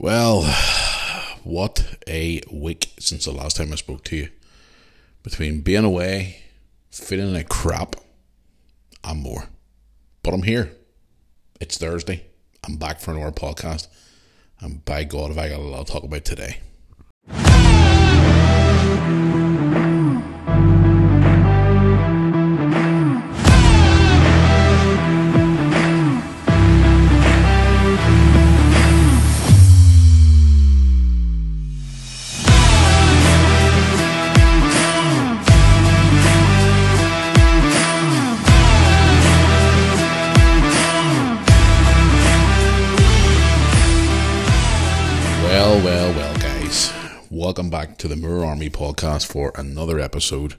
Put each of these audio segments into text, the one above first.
Well, what a week since the last time I spoke to you. Between being away, feeling like crap, and more. But I'm here. It's Thursday. I'm back for another podcast. And by God, have I got a lot to talk about today. Welcome back to the Moore Army podcast for another episode.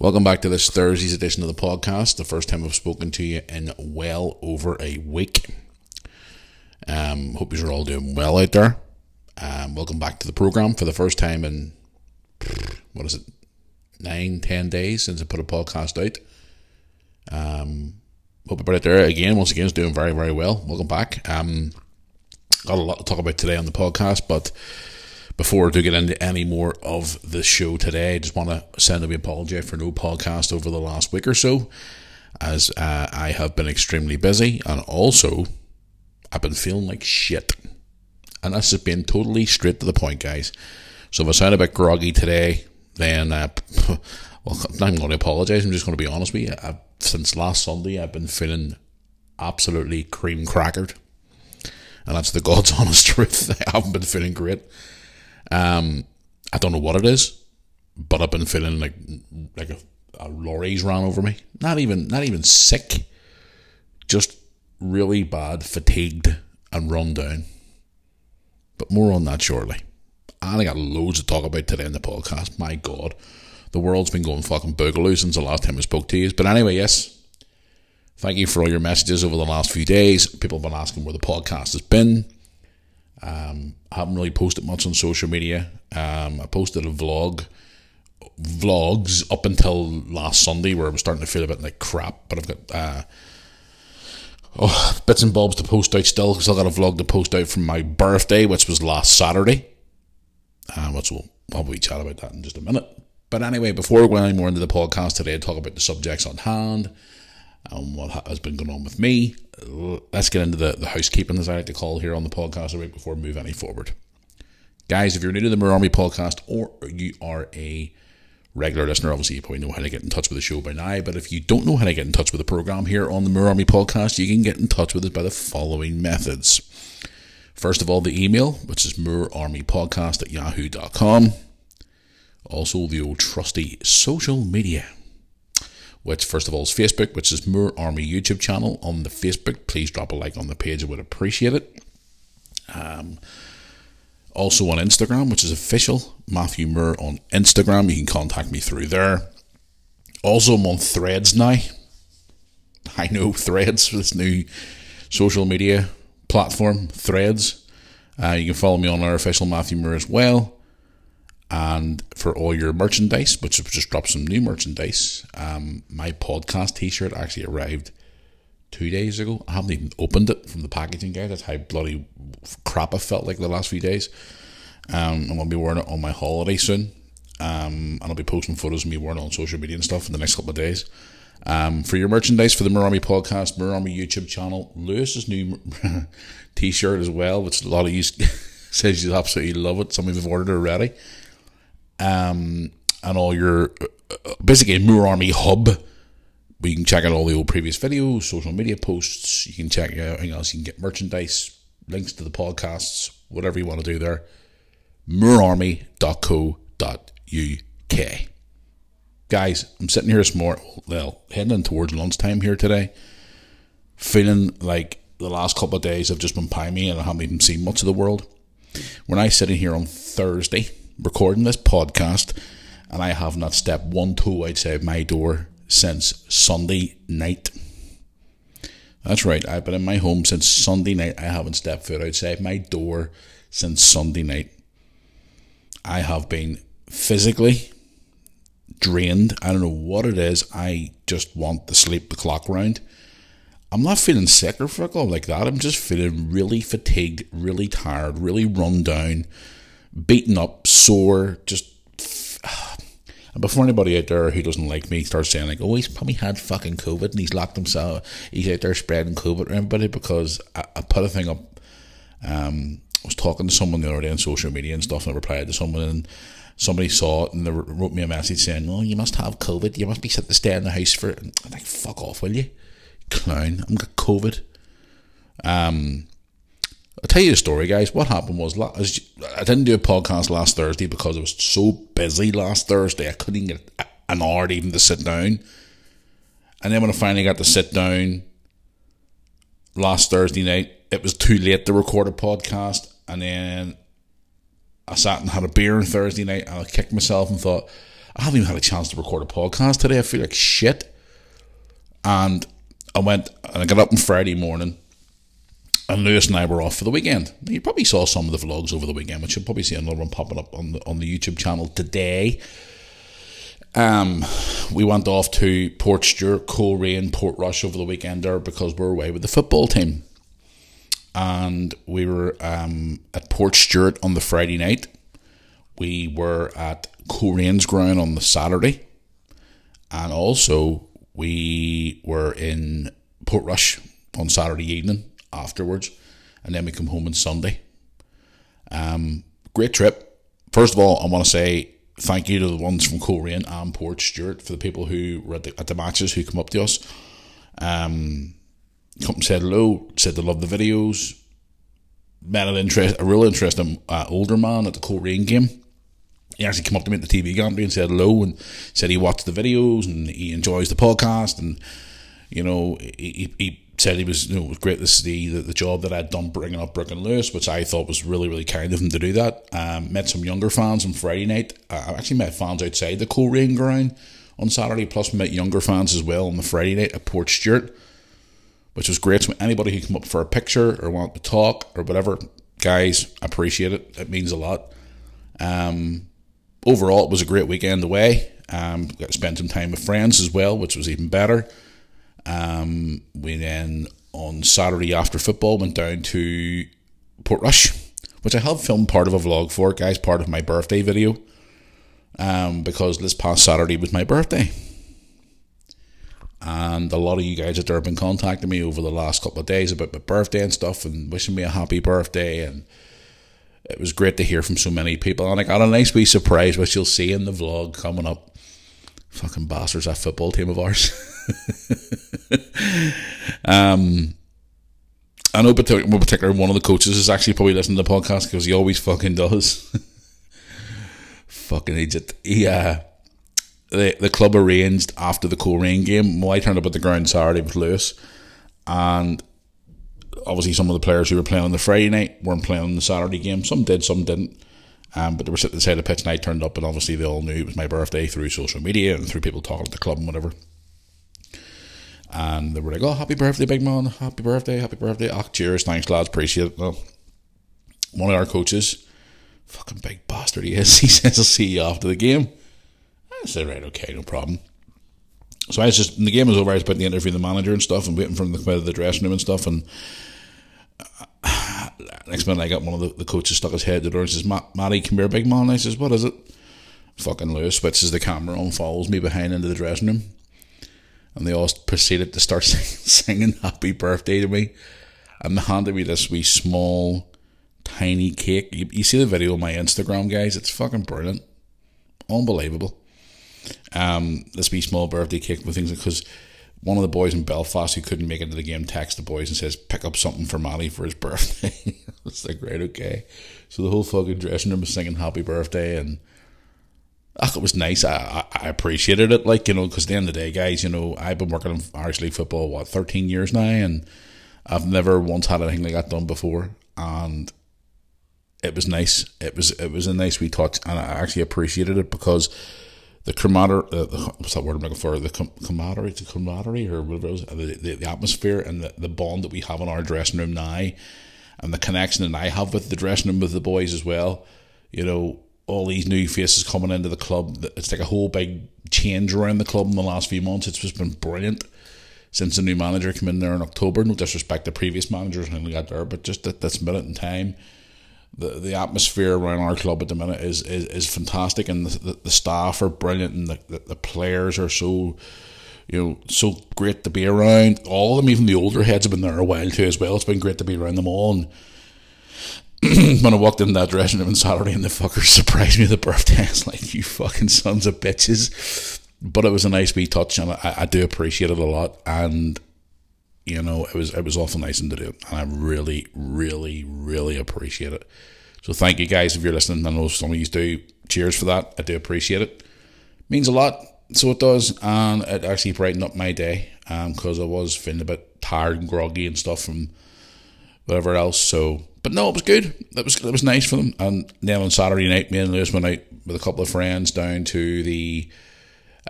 Welcome back to this Thursday's edition of the podcast. The first time I've spoken to you in well over a week. Um, hope you're all doing well out there. Um, welcome back to the program for the first time in what is it, nine, ten days since I put a podcast out. Um, hope everybody out there again, once again, is doing very, very well. Welcome back. Um, got a lot to talk about today on the podcast, but before do get into any more of the show today, I just want to send a big apology for no podcast over the last week or so, as uh, I have been extremely busy and also I've been feeling like shit. And this has been totally straight to the point, guys. So if I sound a bit groggy today, then uh, well, I'm going to apologise. I'm just going to be honest with you. I've, since last Sunday, I've been feeling absolutely cream crackered and that's the God's honest truth. I haven't been feeling great. Um, I don't know what it is, but I've been feeling like like a, a lorry's ran over me. Not even not even sick, just really bad, fatigued and run down. But more on that shortly. I got loads to talk about today in the podcast. My God, the world's been going fucking boogaloo since the last time I spoke to you. But anyway, yes, Thank you for all your messages over the last few days. People have been asking where the podcast has been. Um, I haven't really posted much on social media. Um, I posted a vlog, vlogs up until last Sunday where I was starting to feel a bit like crap. But I've got uh, oh, bits and bobs to post out still. Still got a vlog to post out from my birthday, which was last Saturday. Uh, which we'll probably chat about that in just a minute. But anyway, before we go any more into the podcast today, I'll talk about the subjects on hand and what has been going on with me. Let's get into the, the housekeeping, as I like to call here on the podcast, right before we move any forward. Guys, if you're new to the Moore Army podcast or you are a regular listener, obviously you probably know how to get in touch with the show by now. But if you don't know how to get in touch with the program here on the Moore Army podcast, you can get in touch with us by the following methods. First of all, the email, which is moorearmypodcast at yahoo.com. Also, the old trusty social media which first of all is Facebook, which is Moore Army YouTube channel on the Facebook. Please drop a like on the page, I would appreciate it. Um, also on Instagram, which is official Matthew Moore on Instagram. You can contact me through there. Also, I'm on Threads now. I know Threads, this new social media platform, Threads. Uh, you can follow me on our official Matthew Moore as well and for all your merchandise, which have just dropped some new merchandise. Um, my podcast T-shirt actually arrived two days ago. I haven't even opened it from the packaging guy. That's how bloody crap I felt like the last few days. Um, I'm gonna be wearing it on my holiday soon, um, and I'll be posting photos of me wearing it on social media and stuff in the next couple of days. Um, for your merchandise for the Army podcast, Army YouTube channel, Lewis's new T-shirt as well, which a lot of you says you absolutely love it. Some of you have ordered it already um, and all your uh, basically a Moore Army hub where you can check out all the old previous videos, social media posts. You can check out anything else. You can get merchandise, links to the podcasts, whatever you want to do there. moorearmy.co.uk. Guys, I'm sitting here this morning, well, heading in towards lunchtime here today, feeling like the last couple of days have just been pie me and I haven't even seen much of the world. When I sit in here on Thursday, recording this podcast, and I have not stepped one toe outside my door since Sunday night. That's right, I've been in my home since Sunday night. I haven't stepped foot outside my door since Sunday night. I have been physically drained. I don't know what it is. I just want to sleep the clock round. I'm not feeling sick or fickle like that. I'm just feeling really fatigued, really tired, really run down, beaten up, sore, just. And before anybody out there who doesn't like me starts saying like, "Oh, he's probably had fucking COVID and he's locked himself. He's out there spreading COVID to everybody," because I, I put a thing up. Um, I was talking to someone the other day on social media and stuff, and I replied to someone, and somebody saw it and they wrote me a message saying, "Oh, you must have COVID. You must be sitting to stay in the house for." It. I'm like, "Fuck off, will you, clown? I'm got COVID." Um, I'll tell you the story, guys. What happened was I didn't do a podcast last Thursday because I was so busy last Thursday. I couldn't get an hour even to sit down. And then when I finally got to sit down last Thursday night, it was too late to record a podcast. And then I sat and had a beer on Thursday night and I kicked myself and thought, I haven't even had a chance to record a podcast today. I feel like shit. And I went and I got up on Friday morning and Lewis and I were off for the weekend. You probably saw some of the vlogs over the weekend, which you'll probably see another one popping up on the on the YouTube channel today. Um, we went off to Portstewart, Coleraine, Portrush over the weekend there because we're away with the football team, and we were um, at Portstewart on the Friday night. We were at Coleraine's ground on the Saturday, and also we were in Portrush on Saturday evening afterwards, and then we come home on Sunday. Um, great trip. First of all, I want to say thank you to the ones from Coleraine and Port Stewart for the people who were at the, at the matches who come up to us. Um, come and said hello, said they love the videos. Met an interest, a real interesting uh, older man at the Coleraine game. He actually came up to me at the TV gantry and said hello and said he watched the videos and he enjoys the podcast and you know he, he said he was, you know, was great to see the, the job that I'd done bringing up Brooke and Lewis, which I thought was really, really kind of him to do that. Um, met some younger fans on Friday night. I actually met fans outside the Coleraine ground on Saturday, plus met younger fans as well on the Friday night at Portstewart, which was great. So anybody who came up for a picture or want to talk or whatever, guys, appreciate it. It means a lot. Um, overall, it was a great weekend away. Um, got to spend some time with friends as well, which was even better. Um, we then on Saturday after football went down to Portrush, which I have filmed part of a vlog for, guys, part of my birthday video. Um, because this past Saturday was my birthday. And a lot of you guys have been contacting me over the last couple of days about my birthday and stuff and wishing me a happy birthday. And it was great to hear from so many people. And I got a nice wee surprise, which you'll see in the vlog coming up. Fucking bastards, that football team of ours. um, I know, particular, particular, one of the coaches is actually probably listening to the podcast because he always fucking does. fucking idiot. He, uh, the, the club arranged after the Coleraine game. Well, I turned up at the ground Saturday with Lewis, and obviously some of the players who were playing on the Friday night weren't playing on the Saturday game. Some did, some didn't. Um, but they were sitting at the side of the pitch, and I turned up, and obviously they all knew it was my birthday through social media and through people talking at the club and whatever. And they were like, oh, happy birthday, big man. Happy birthday, happy birthday. Oh, cheers, thanks, lads. Appreciate it. Well, one of our coaches, fucking big bastard he is, he says, I'll see you after the game. I said, right, okay, no problem. So I was just, the game was over, I was about to interview the manager and stuff and waiting for him to the dressing room and stuff. And uh, next minute, I got one of the, the coaches stuck his head to the door and says, Matty, come here, big man. And I says, what is it? Fucking Lewis switches the camera on, follows me behind into the dressing room and they all proceeded to start singing, happy birthday to me. And they handed me this wee small, tiny cake. You, you see the video on my Instagram, guys? It's fucking brilliant. Unbelievable. Um, this wee small birthday cake with things because one of the boys in Belfast who couldn't make it to the game texts the boys and says, pick up something for Molly for his birthday. it's like, right, okay. So the whole fucking dressing room was singing happy birthday and ach, it was nice. I, I appreciated it, like you know, because at the end of the day, guys, you know, I've been working in Irish League football what thirteen years now, and I've never once had anything like that done before, and it was nice. It was it was a nice wee touch, and I actually appreciated it because the camaraderie, uh, the, what's that word I'm looking for? The com- camaraderie, the camaraderie, or whatever it was, the, the, the atmosphere and the, the bond that we have in our dressing room now, and the connection that I have with the dressing room with the boys as well. You know, all these new faces coming into the club. It's like a whole big change around the club in the last few months. It's just been brilliant. since the new manager came in there in October. No disrespect to previous managers and got there, but just at this minute in time, the the atmosphere around our club at the minute is is, is fantastic, and the, the, staff are brilliant, and the, the, the players are so you know so great to be around. All of them, even the older heads, have been there a while too as well. It's been great to be around them all. And when I walked in that dressing room on Saturday, and the fuckers surprised me with a birthday, I like, "You fucking sons of bitches." But it was a nice wee touch, and I, I do appreciate it a lot. And you know, it was it was awful nice to do, and I really, really, really appreciate it. So thank you guys if you're listening. I know some of you do. Cheers for that. I do appreciate it. Means a lot. So it does, and it actually brightened up my day because um, I was feeling a bit tired and groggy and stuff from whatever else. So, but no, it was good. It was it was nice for them. And then on Saturday night, me and Lewis went out with a couple of friends down to the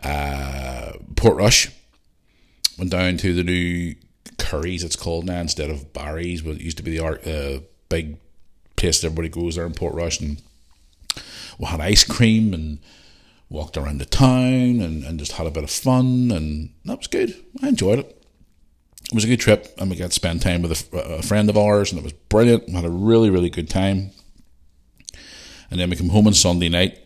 uh, Portrush. Went down to the new Curry's, it's called now, instead of Barry's, but it used to be the art, uh, big place that everybody goes there in Portrush. And we had ice cream and walked around the town and, and just had a bit of fun. And that was good. I enjoyed it. It was a good trip, and we got to spend time with a, a friend of ours, and it was brilliant. We had a really, really good time. And then we come home on Sunday night.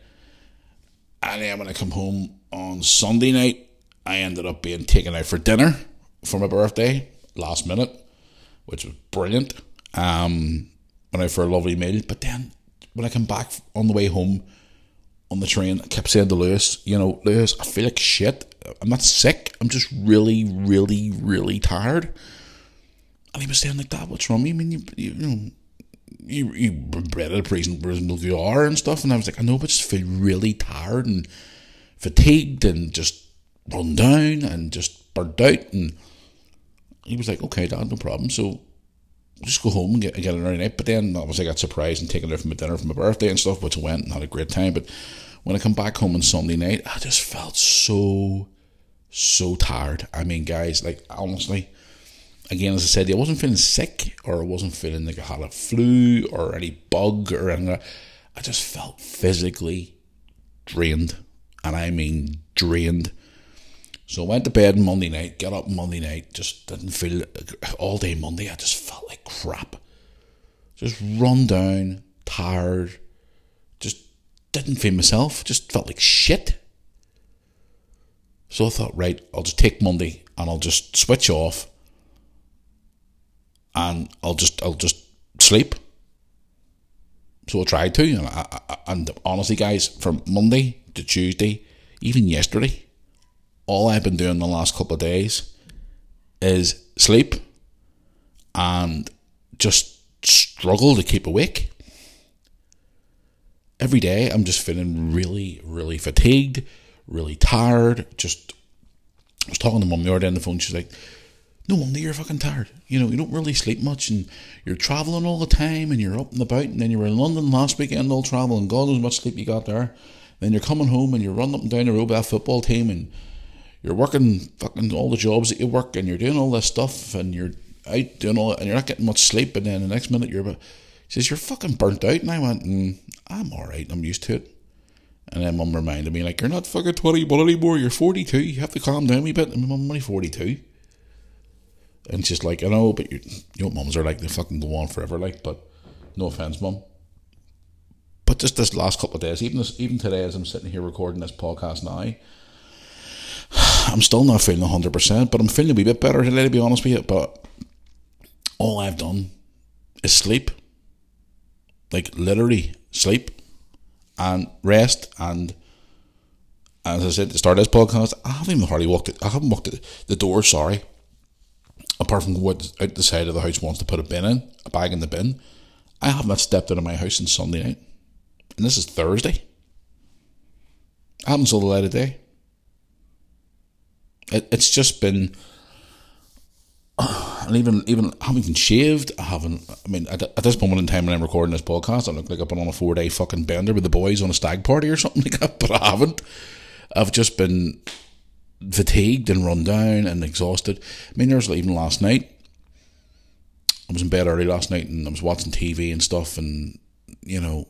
And then when I come home on Sunday night, I ended up being taken out for dinner for my birthday last minute, which was brilliant. Um, went out for a lovely meal. But then when I come back on the way home on the train, I kept saying to Lewis, you know, Lewis, I feel like shit. I'm not sick. I'm just really, really, really tired. And he was saying like that. What's wrong? I mean, you, you, you know, you you a prison, prison you are and stuff. And I was like, I know, but just feel really tired and fatigued and just run down and just burnt out. And he was like, okay, dad, no problem. So just go home and get, get an early night. But then obviously I got surprised and taken her from my dinner for my birthday and stuff, which went and had a great time. But when I come back home on Sunday night, I just felt so, so tired. I mean, guys, like honestly, again, as I said, I wasn't feeling sick or I wasn't feeling like I had a flu or any bug or anything. I just felt physically drained. And I mean drained. So I went to bed Monday night, got up Monday night, just didn't feel all day Monday. I just felt like crap. Just run down, tired, just didn't feel myself, just felt like shit. So I thought, right, I'll just take Monday and I'll just switch off and I'll just I'll just sleep. So I tried to, and, I, and honestly, guys, from Monday to Tuesday, even yesterday, all I've been doing the last couple of days is sleep and just struggle to keep awake. Every day I'm just feeling really, really fatigued, really tired. Just I was talking to mum the other day on the phone, she's like, No wonder you're fucking tired. You know, you don't really sleep much and you're travelling all the time and you're up and about and then you were in London last weekend all travel and God knows how much sleep you got there. Then you're coming home and you're running up and down the road with that football team and you're working fucking all the jobs that you work and you're doing all this stuff and you're out doing all and you're not getting much sleep and then the next minute you're he says you're fucking burnt out and I went mm, I'm alright I'm used to it and then mum reminded me like you're not fucking 21 anymore. You're 42 you have to calm down a bit. And mum I'm only 42 and she's like I know but you, you know mums are like they fucking go on forever like but no offense mum. But just this last couple of days even this even today as I'm sitting here recording this podcast now I'm still not feeling 100%, but I'm feeling a wee bit better today, to be honest with you. But all I've done is sleep. Like, literally, sleep and rest. And as I said to start this podcast, I haven't even hardly walked it. I haven't walked it, the door, sorry. Apart from what out the side of the house wants to put a bin in, a bag in the bin. I have not stepped out of my house since Sunday night. And this is Thursday. I haven't saw the light of day. It, it's just been. And even even I haven't even shaved. I haven't. I mean, at, at this moment in time when I'm recording this podcast, I look like I've been on a four day fucking bender with the boys on a stag party or something like that. But I haven't. I've just been fatigued and run down and exhausted. I mean, there's even last night. I was in bed early last night and I was watching TV and stuff, and you know,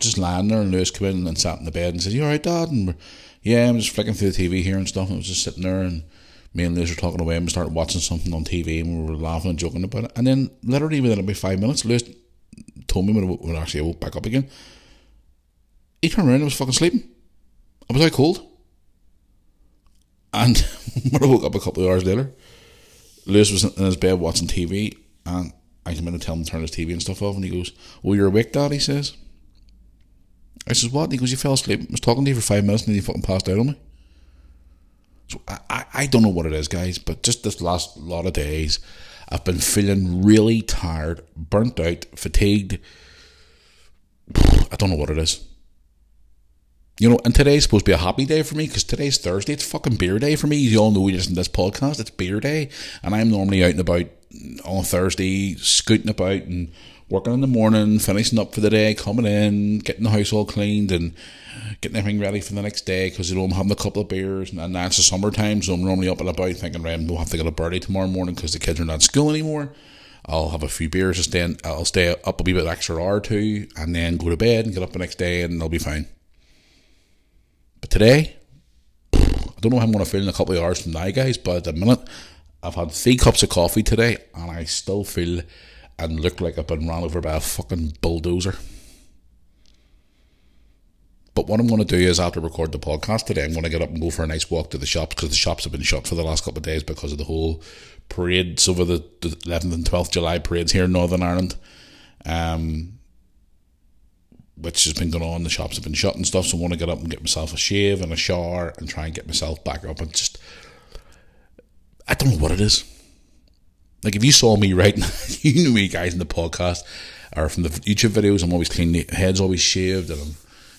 just lying there. And Lewis came in and sat in the bed and said, "You all right, Dad?" And yeah, I'm just flicking through the TV here and stuff. And I was just sitting there and me and Liz were talking away and we started watching something on TV and we were laughing and joking about it. And then literally within about five minutes, Liz told me when, I, when actually I woke back up again. He turned around and was fucking sleeping. I was out cold. And when I woke up a couple of hours later, Lewis was in his bed watching TV and I came in to tell him to turn his TV and stuff off and he goes, Well, you're awake, Dad, he says. I says, What? And he goes, You fell asleep. I was talking to you for five minutes and then you fucking passed out on me. So I, I, don't know what it is, guys, but just this last lot of days, I've been feeling really tired, burnt out, fatigued. I don't know what it is. You know, and today's supposed to be a happy day for me because today's Thursday. It's fucking beer day for me. You all know we listen to this podcast. It's beer day. And I'm normally out and about on Thursday, scooting about and working in the morning, finishing up for the day, coming in, getting the house all cleaned and getting everything ready for the next day because you know I'm having a couple of beers and, and that's the summertime, so I'm normally up and about thinking, right, we'll have to get a birthday tomorrow morning because the kids are not at school anymore. I'll have a few beers, and stay, I'll stay up a wee bit extra hour or two, and then go to bed and get up the next day, and I'll be fine. But today, I don't know how I'm going to feel in a couple of hours from now, guys. But at the minute, I've had three cups of coffee today, and I still feel and look like I've been run over by a fucking bulldozer. But what I'm going to do is after record the podcast today, I'm going to get up and go for a nice walk to the shops because the shops have been shut for the last couple of days because of the whole parades over the, the 11th and 12th July parades here in Northern Ireland, um, which has been going on. The shops have been shut and stuff, so I want to get up and get myself a shave and a shower and try and get myself back up and just. I don't know what it is. Like if you saw me right now, you knew me guys in the podcast or from the YouTube videos, I'm always clean, head's always shaved and I'm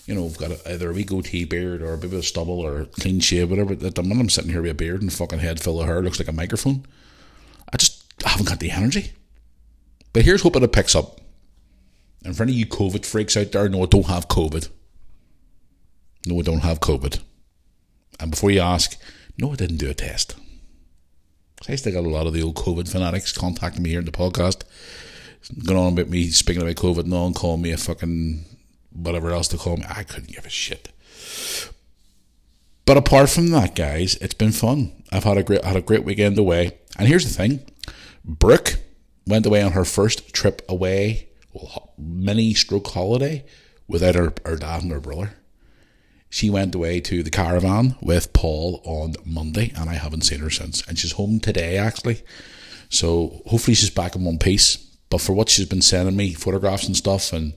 you know, I've got a, either a wee goatee beard or a bit of stubble or clean shave, whatever. At the minute I'm sitting here with a beard and fucking head full of hair, looks like a microphone. I just I haven't got the energy. But here's hoping it picks up. And for any of you COVID freaks out there, no, I don't have COVID. No, I don't have COVID. And before you ask, no, I didn't do a test. I still got a lot of the old COVID fanatics contacting me here in the podcast, going on about me speaking about COVID and all, and calling me a fucking whatever else to call me. I couldn't give a shit. But apart from that, guys, it's been fun. I've had a great had a great weekend away. And here's the thing: Brooke went away on her first trip away, well, stroke holiday, without her, her dad and her brother. She went away to the caravan with Paul on Monday, and I haven't seen her since. And she's home today, actually. So hopefully she's back in one piece. But for what she's been sending me, photographs and stuff, and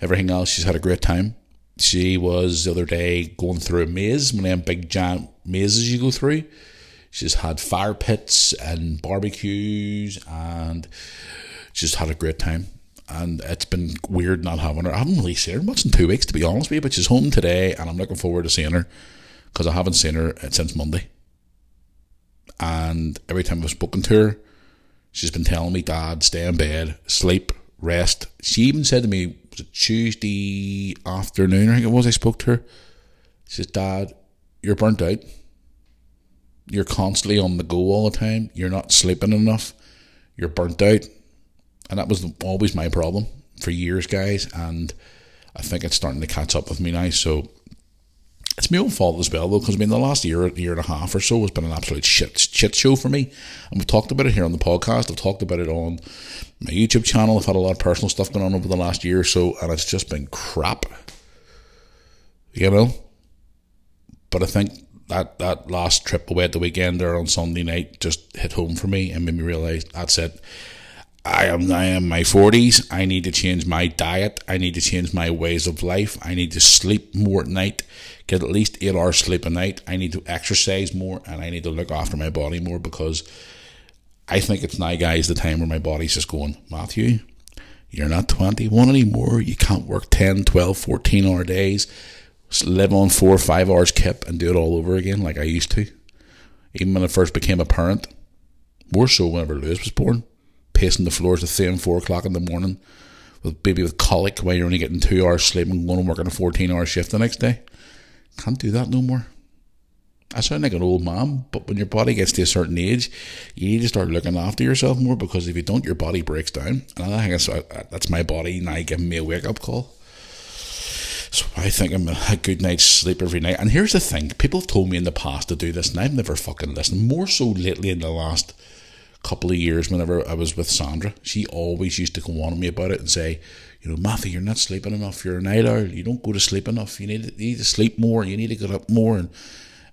everything else, she's had a great time. She was the other day going through a maze, one of them big giant mazes you go through. She's had fire pits and barbecues, and she's had a great time. And it's been weird not having her. I haven't really seen her much in two weeks, to be honest with you, but she's home today, and I'm looking forward to seeing her because I haven't seen her uh, since Monday. And every time I've spoken to her, she's been telling me, Dad, stay in bed, sleep, rest. She even said to me, was it Tuesday afternoon, I think it was, I spoke to her. She says, Dad, you're burnt out. You're constantly on the go all the time. You're not sleeping enough. You're burnt out. And that was always my problem for years, guys. And I think it's starting to catch up with me now. So it's my own fault as well, though, because I mean, the last year, year and a half or so has been an absolute shit, shit show for me. And we've talked about it here on the podcast. I've talked about it on my YouTube channel. I've had a lot of personal stuff going on over the last year or so, and it's just been crap. You know? But I think that, that last trip away at the weekend there on Sunday night just hit home for me and made me realise that's it. I am I am my forties. I need to change my diet. I need to change my ways of life. I need to sleep more at night, get at least eight hours sleep a night. I need to exercise more, and I need to look after my body more because I think it's now, guys, the time where my body's just going, Matthew, you're not 21 anymore. You can't work 10, 12, 14 hour days, live on four or five hours kip and do it all over again like I used to. Even when I first became a parent, more so whenever Lewis was born, pacing the floors at 3 and 4 o'clock in the morning with baby with colic while you're only getting two hours sleep and going and working a 14 hour shift the next day. Can't do that no more. I sound like an old man, but when your body gets to a certain age, you need to start looking after yourself more because if you don't, your body breaks down. And I think that's, that's my body now giving me a wake up call. So I think I'm a good night's sleep every night. And here's the thing people have told me in the past to do this, and I've never fucking listened. More so lately in the last couple of years, whenever I was with Sandra, she always used to go on to me about it and say, you know, Matthew, you're not sleeping enough. You're a night owl. You don't go to sleep enough. You need to, you need to sleep more. You need to get up more and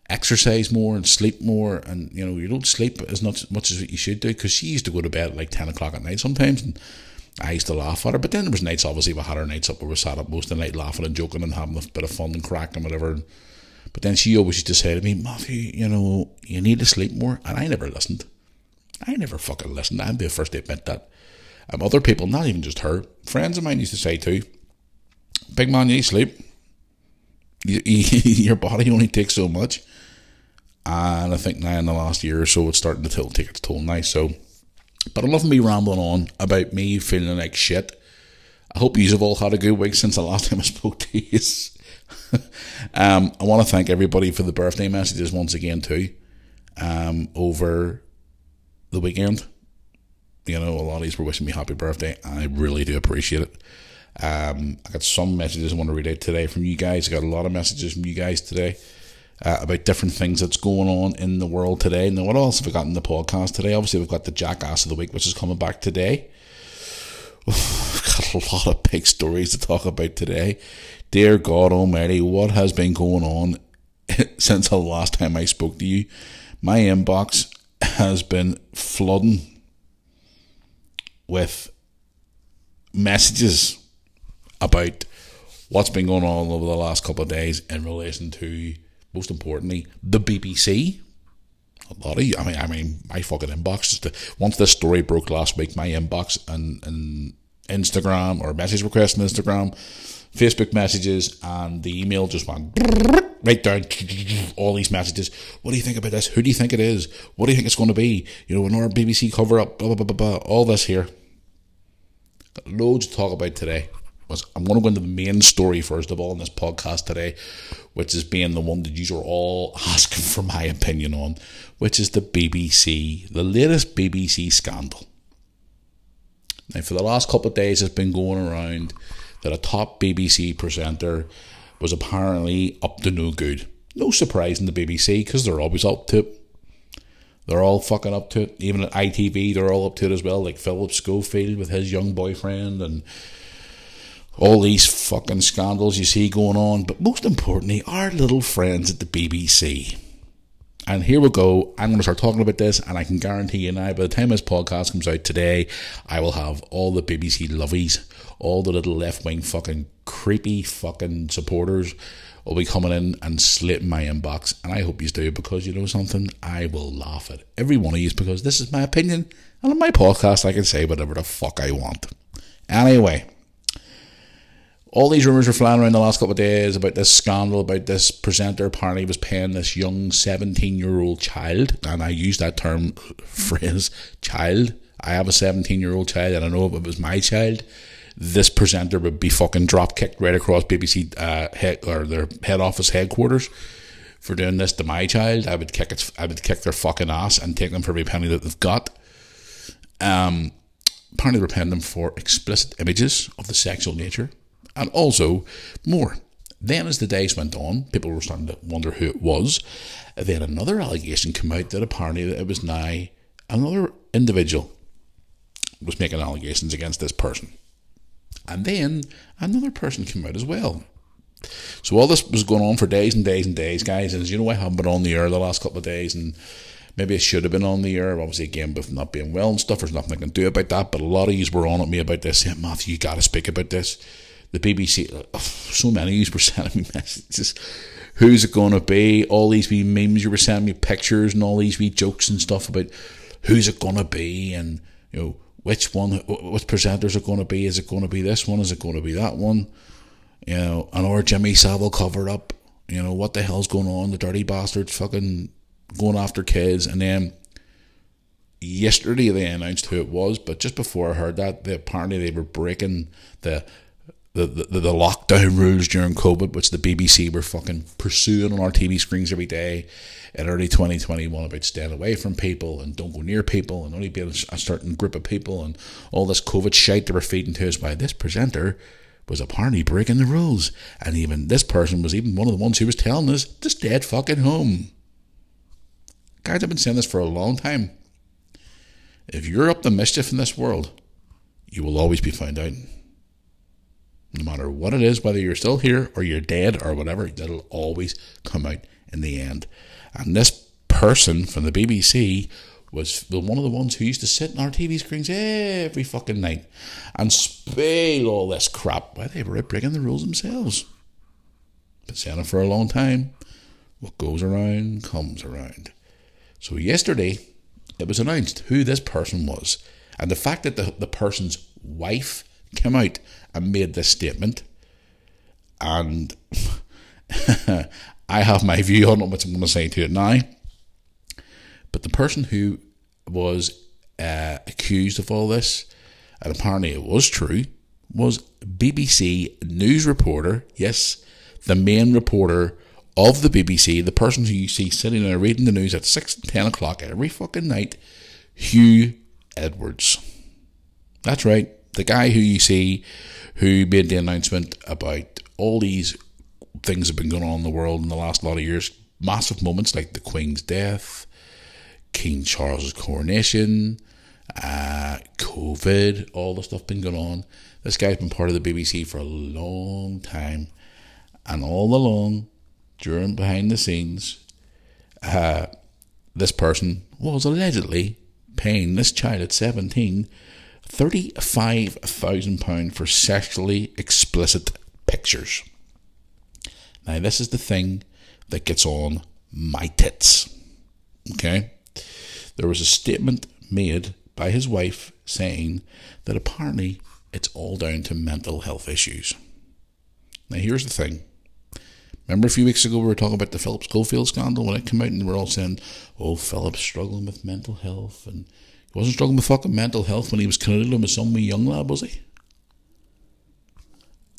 exercise more and sleep more. And, you know, you don't sleep as much, much as you should do because she used to go to bed at like 10 o'clock at night sometimes. And I used to laugh at her. But then there was nights, obviously, we had our nights up where we sat up most of the night laughing and joking and having a bit of fun and crack and whatever. But then she always used to say to me, Matthew, you know, you need to sleep more. And I never listened. I never fucking listened. I'm the first to admit that. Um, other people, not even just her, friends of mine used to say too, big man, you sleep. You, you, your body only takes so much. And I think now in the last year or so, it's starting to take its toll now. So, but I love me rambling on about me feeling like shit. I hope you have all had a good week since the last time I spoke to you. um, I want to thank everybody for the birthday messages once again too. Um, over the weekend. You know, a lot of these were wishing me happy birthday. I really do appreciate it. Um, I got some messages I want to read out today from you guys. I got a lot of messages from you guys today uh, about different things that's going on in the world today. Now, what else have we got in the podcast today? Obviously, we've got the Jackass of the Week, which is coming back today. Got a lot of big stories to talk about today. Dear God Almighty, what has been going on since the last time I spoke to you? My inbox has been flooding with messages about what's been going on over the last couple of days in relation to, most importantly, the BBC. A lot of you, I mean, I mean, my fucking inbox. Just once this story broke last week, my inbox and, and Instagram or message requests on Instagram, Facebook messages, and the email just went right down all these messages. What do you think about this? Who do you think it is? What do you think it's going to be? You know, another BBC cover up, blah, blah, blah, blah. All this here. Got loads to talk about today. I'm going to go into the main story first of all in this podcast today, which is being the one that you are all asking for my opinion on, which is the BBC, the latest BBC scandal. Now, for the last couple of days, it's been going around that a top BBC presenter was apparently up to no good. No surprise in the BBC because they're always up to it. They're all fucking up to it. Even at ITV, they're all up to it as well. Like Philip Schofield with his young boyfriend and all these fucking scandals you see going on. But most importantly, our little friends at the BBC. And here we go. I'm going to start talking about this, and I can guarantee you now, by the time this podcast comes out today, I will have all the BBC lovies, all the little left wing fucking creepy fucking supporters will be coming in and slitting my inbox. And I hope you do because you know something? I will laugh at every one of you because this is my opinion. And on my podcast, I can say whatever the fuck I want. Anyway, all these rumours were flying around the last couple of days about this scandal about this presenter apparently was paying this young 17 year old child, and I use that term phrase child. I have a 17 year old child, and I know if it was my child, this presenter would be fucking drop kicked right across BBC uh, head or their head office headquarters for doing this to my child. I would kick it. I would kick their fucking ass and take them for every penny that they've got. Um, apparently, they were paying them for explicit images of the sexual nature and also more. Then, as the days went on, people were starting to wonder who it was. Then another allegation came out that apparently it was now another individual was making allegations against this person. And then another person came out as well. So all this was going on for days and days and days, guys. And as you know, I haven't been on the air the last couple of days, and maybe I should have been on the air. Obviously, again, with not being well and stuff, there's nothing I can do about that. But a lot of you were on at me about this, saying, Matthew, you got to speak about this the BBC, uh, so many of you were sending me messages. Who's it going to be? All these wee memes you were sending me pictures and all these wee jokes and stuff about who's it going to be and you know which one, which presenters are going to be? Is it going to be this one? Is it going to be that one? You know, and or Jimmy Savile covered up. You know what the hell's going on? The dirty bastards fucking going after kids, and then yesterday they announced who it was, but just before I heard that, they, apparently they were breaking the the, the, the lockdown rules during COVID, which the BBC were fucking pursuing on our TV screens every day in early 2021 about staying away from people and don't go near people and only be a certain group of people and all this COVID shite they were feeding to us by this presenter was apparently breaking the rules. And even this person was even one of the ones who was telling us to stay at fucking home. Guys, I've been saying this for a long time. If you're up to mischief in this world, you will always be found out. No matter what it is, whether you're still here or you're dead or whatever, that'll always come out in the end. And this person from the BBC was one of the ones who used to sit on our TV screens every fucking night and spill all this crap. Why they were breaking the rules themselves. Been saying it for a long time. What goes around comes around. So yesterday, it was announced who this person was, and the fact that the, the person's wife came out and made this statement, and I have my view on what I'm going to say to it now. But the person who was uh, accused of all this, and apparently it was true, was BBC news reporter. Yes, the main reporter of the BBC, the person who you see sitting there reading the news at 6 and 10 o'clock every fucking night, Huw Edwards. That's right, the guy who you see who made the announcement about all these things that have been going on in the world in the last lot of years. Massive moments like the Queen's death, King Charles's coronation, uh, COVID, all the stuff been going on. This guy's been part of the BBC for a long time, and all along, during behind the scenes, uh, this person was allegedly paying this child at 17 £35,000 for sexually explicit pictures. Now, this is the thing that gets on my tits. Okay? There was a statement made by his wife saying that apparently it's all down to mental health issues. Now, here's the thing. Remember a few weeks ago we were talking about the Phillips Schofield scandal when it came out and we were all saying, oh, Phillips struggling with mental health and he wasn't struggling with fucking mental health when he was canoodling with some wee young lad, was he?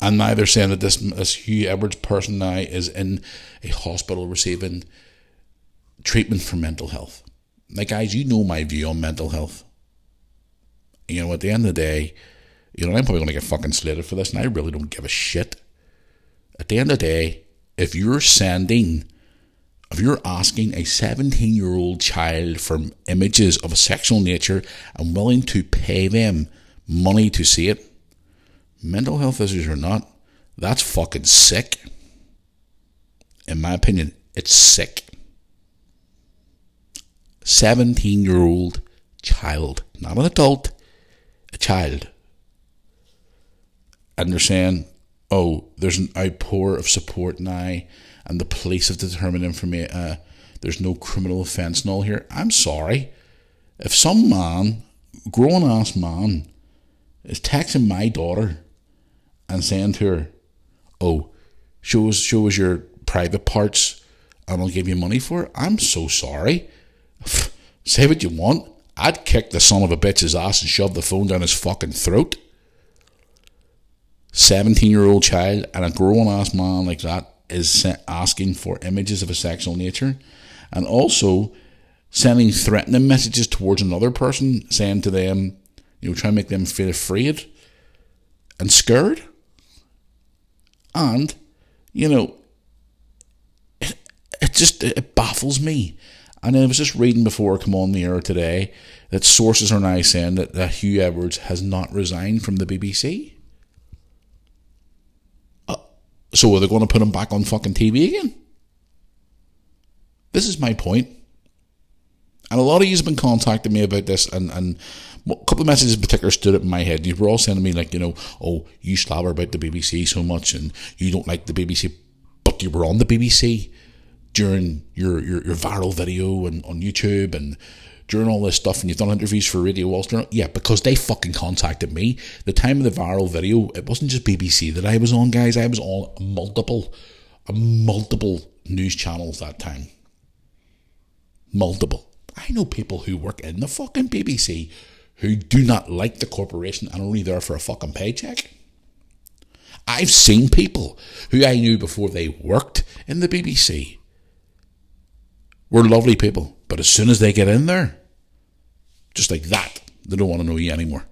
And now they're saying that this, this Huw Edwards person now is in a hospital receiving treatment for mental health. Like, guys, you know my view on mental health. You know, at the end of the day, you know, I'm probably going to get fucking slated for this, and I really don't give a shit. At the end of the day, if you're sending if you're asking a 17 year old child for images of a sexual nature and willing to pay them money to see it, mental health issues or not, that's fucking sick. In my opinion, it's sick. 17 year old child, not an adult, a child. And they're saying, oh, there's an outpour of support now and the police have determined information. Uh, there's no criminal offence and all here. I'm sorry. If some man, grown ass man, is texting my daughter and saying to her, "Oh, show us show us your private parts, and I'll give you money for it," I'm so sorry. Say what you want. I'd kick the son of a bitch's ass and shove the phone down his fucking throat. 17 year old child and a grown ass man like that is asking for images of a sexual nature and also sending threatening messages towards another person, saying to them, you know, trying to make them feel afraid and scared. And, you know, it, it just it baffles me. And I was just reading before I come on the air today that sources are now saying that, that Huw Edwards has not resigned from the BBC. So are they going to put him back on fucking TV again? This is my point. And a lot of you have been contacting me about this, and, and a couple of messages in particular stood up in my head. You were all sending me, like, you know, oh, you slobber about the BBC so much, and you don't like the BBC, but you were on the BBC during your, your, your viral video and on YouTube, and during all this stuff and you've done interviews for Radio Ulster. Yeah, because they fucking contacted me. The time of the viral video, it wasn't just BBC that I was on, guys. I was on multiple, multiple news channels that time. Multiple. I know people who work in the fucking BBC who do not like the corporation and only there for a fucking paycheck. I've seen people who I knew before they worked in the BBC were lovely people. But as soon as they get in there, just like that, they don't want to know you anymore.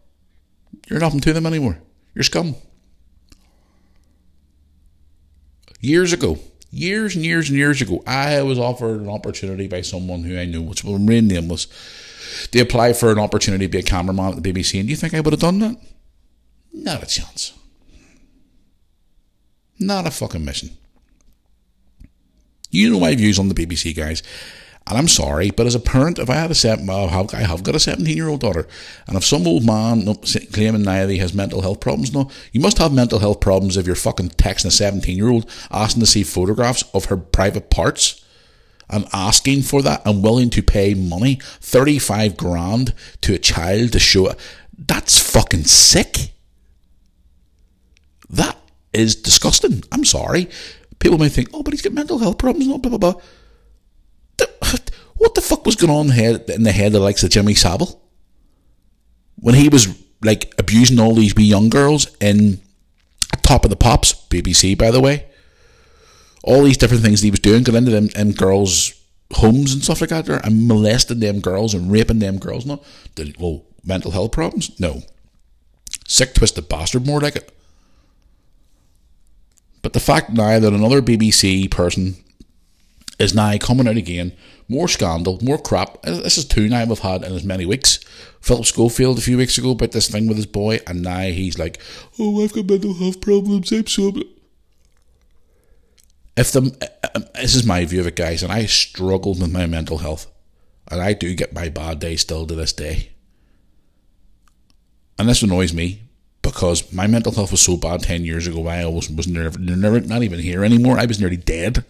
You're nothing to them anymore. You're scum. Years ago, years and years and years ago, I was offered an opportunity by someone who I knew, which will remain nameless, to apply for an opportunity to be a cameraman at the BBC. And do you think I would have done that? Not a chance. Not a fucking mission. You know my views on the BBC, guys. And I'm sorry, but as a parent, if I had a seven, well, I have got a 17 year old daughter, and if some old man claiming now that he has mental health problems, no, you must have mental health problems if you're fucking texting a 17 year old asking to see photographs of her private parts and asking for that and willing to pay money, 35 grand to a child to show it. That's fucking sick. That is disgusting. I'm sorry. People may think, oh, but he's got mental health problems, no, blah, blah, blah what the fuck was going on in the head of the likes of Jimmy Savile? When he was like abusing all these wee young girls in Top of the Pops, BBC by the way. All these different things he was doing, going into them girls' homes and stuff like that and molesting them girls and raping them girls. No, did well mental health problems? No, sick twisted bastard, more like it. But the fact now that another BBC person is now coming out again. More scandal, more crap. This is two now we've had in as many weeks. Philip Schofield a few weeks ago about this thing with his boy, and now he's like, "Oh, I've got mental health problems. I'm so." If the this is my view of it, guys, and I struggled with my mental health, and I do get my bad days still to this day. And this annoys me because my mental health was so bad ten years ago. I was was never, never not even here anymore. I was nearly dead.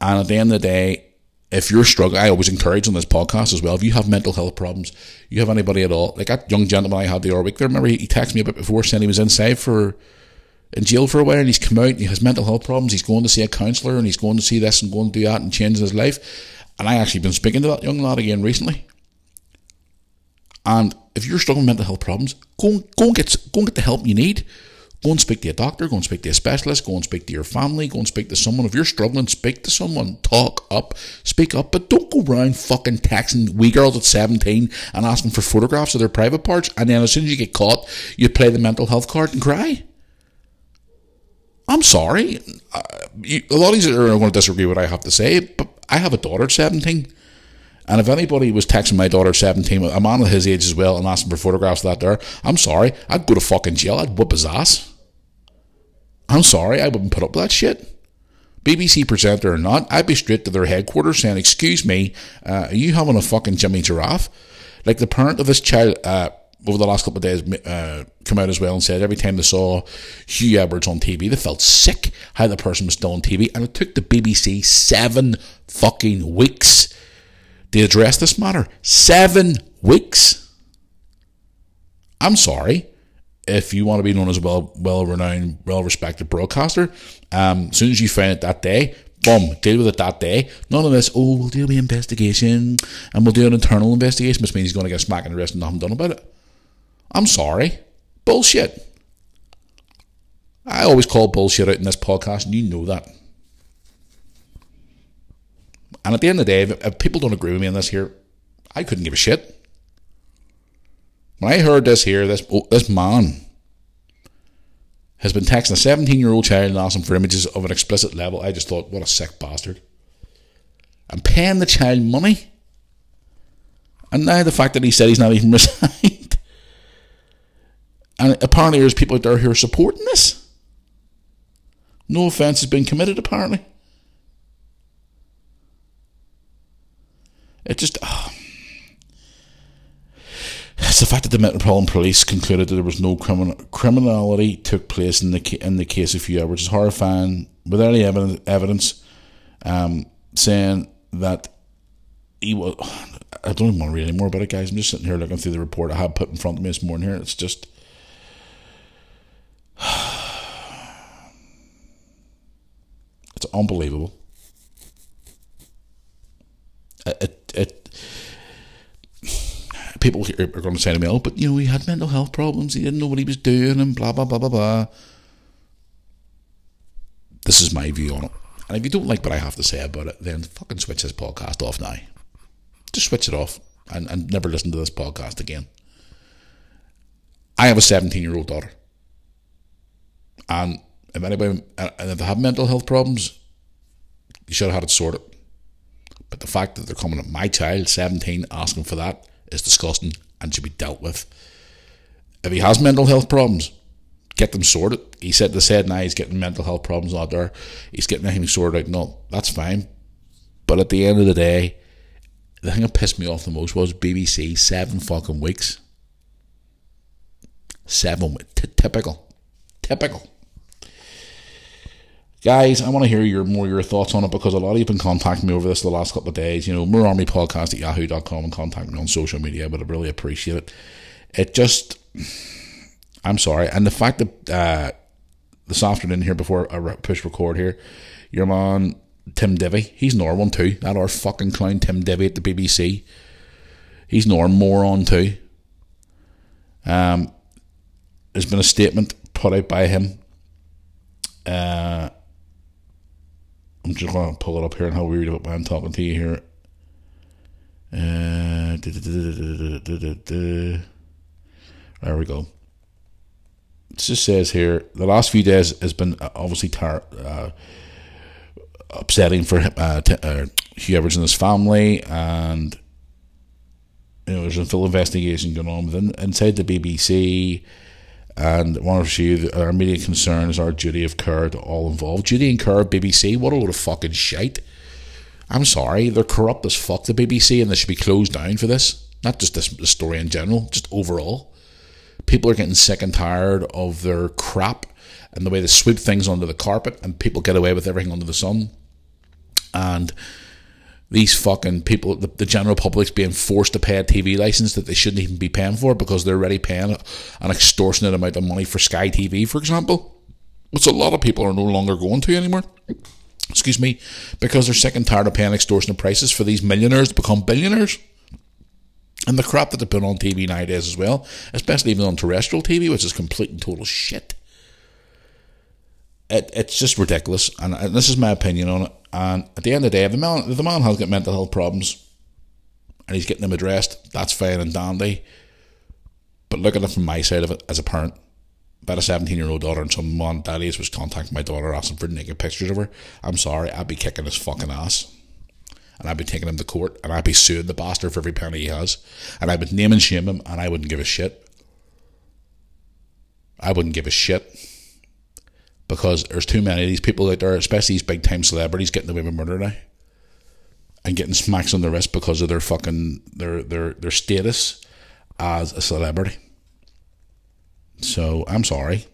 And at the end of the day, if you're struggling, I always encourage on this podcast as well. If you have mental health problems, you have anybody at all, like that young gentleman I had the other week there, remember he, he texted me a bit before saying he was inside for in jail for a while and he's come out and he has mental health problems. He's going to see a counsellor and he's going to see this and going to do that and changing his life. And I actually been speaking to that young lad again recently. And if you're struggling with mental health problems, go, go and get go and get the help you need. Go and speak to a doctor, go and speak to a specialist, go and speak to your family, go and speak to someone. If you're struggling, speak to someone, talk up, speak up, but don't go around fucking texting wee girls at 17 and asking for photographs of their private parts, and then as soon as you get caught, you play the mental health card and cry. I'm sorry. Uh, you, a lot of you are going to disagree with what I have to say, but I have a daughter at 17. And if anybody was texting my daughter 17, a man of his age as well, and asking for photographs of that there, I'm sorry, I'd go to fucking jail. I'd whoop his ass. I'm sorry, I wouldn't put up with that shit. BBC presenter or not, I'd be straight to their headquarters saying, Excuse me, uh, are you having a fucking Jimmy Giraffe? Like the parent of this child, uh, over the last couple of days, uh, come out as well and said every time they saw Huw Edwards on TV, they felt sick how the person was still on TV. And it took the BBC seven fucking weeks to address this matter. Seven weeks. I'm sorry if you want to be known as a well, well renowned, well respected broadcaster. Um, as soon as you find it that day, boom, deal with it that day. None of this, oh, we'll do the investigation and we'll do an internal investigation, which means he's going to get smacked and wrist and nothing done about it. I'm sorry. Bullshit. I always call bullshit out in this podcast, and you know that. And at the end of the day, if, people don't agree with me on this here, I couldn't give a shit. When I heard this here, this oh, this man has been texting a 17 year old child and asking for images of an explicit level, I just thought, what a sick bastard. I'm paying the child money. And now the fact that he said he's not even resigned. And apparently there's people out there who are supporting this. No offence has been committed, apparently. It just. Oh. It's the fact that the Metropolitan Police concluded that there was no criminal criminality took place in the in the case of Huw which is horrifying. Without any evidence, evidence um, saying that he was. I don't even want to read any more about it, guys. I'm just sitting here looking through the report I have put in front of me this morning. Here, it's just. It's unbelievable. It, people are going to say to me, "Oh, but you know, he had mental health problems. He didn't know what he was doing, and blah blah blah blah blah." This is my view on it. And if you don't like what I have to say about it, then fucking switch this podcast off now. Just switch it off and, and never listen to this podcast again. I have a 17 year old daughter. And If anybody, and if they have mental health problems, you should have had it sorted. But the fact that they're coming at my child, 17, asking for that is disgusting and should be dealt with. If he has mental health problems, get them sorted. He said they said now he's getting mental health problems out there. He's getting everything sorted out. No, that's fine. But at the end of the day, the thing that pissed me off the most was BBC seven fucking weeks. Seven, t- typical, typical. Guys, I want to hear your more your thoughts on it because a lot of you have been contacting me over this the last couple of days. You know, Moore Army Podcast at yahoo.com and contact me on social media, but I really appreciate it. It just, I'm sorry. And the fact that uh, afternoon here before I push record here, your man Tim Davie, he's Norman too. That our fucking clown Tim Davie at the BBC. He's Norm moron too. Um, there's been a statement put out by him. Uh, I'm just going to pull it up here and how weird about I'm talking to you here. There we go. It just says here the last few days has been uh, obviously tar- uh, upsetting for uh, t- uh, Huw Everett and his family, and you know there's a full investigation going on within inside the BBC. And one of you, our immediate concern is our duty of care to all involved. Duty and care, BBC, what a load of fucking shite. I'm sorry, they're corrupt as fuck, the BBC, and they should be closed down for this. Not just this story in general, just overall. People are getting sick and tired of their crap and the way they sweep things under the carpet, and people get away with everything under the sun. And these fucking people, the, the, general public's being forced to pay a TV license that they shouldn't even be paying for because they're already paying an extortionate amount of money for Sky TV, for example, which a lot of people are no longer going to anymore. Excuse me, because they're sick and tired of paying extortionate prices for these millionaires to become billionaires. And the crap that they put on TV nowadays as well, especially even on terrestrial TV, which is complete and total shit. It, it's just ridiculous, and, and this is my opinion on it. And at the end of the day, if the man, if the man has got mental health problems and he's getting them addressed, that's fine and dandy. But look at it from my side of it as a parent. About a 17 year old daughter and some mom daddies was contacting my daughter asking for naked pictures of her. I'm sorry, I'd be kicking his fucking ass. And I'd be taking him to court and I'd be suing the bastard for every penny he has. And I would name and shame him and I wouldn't give a shit. I wouldn't give a shit because there's too many of these people out there, especially these big time celebrities, getting away with murder now and getting smacks on the wrist because of their fucking their their their status as a celebrity. So I'm sorry.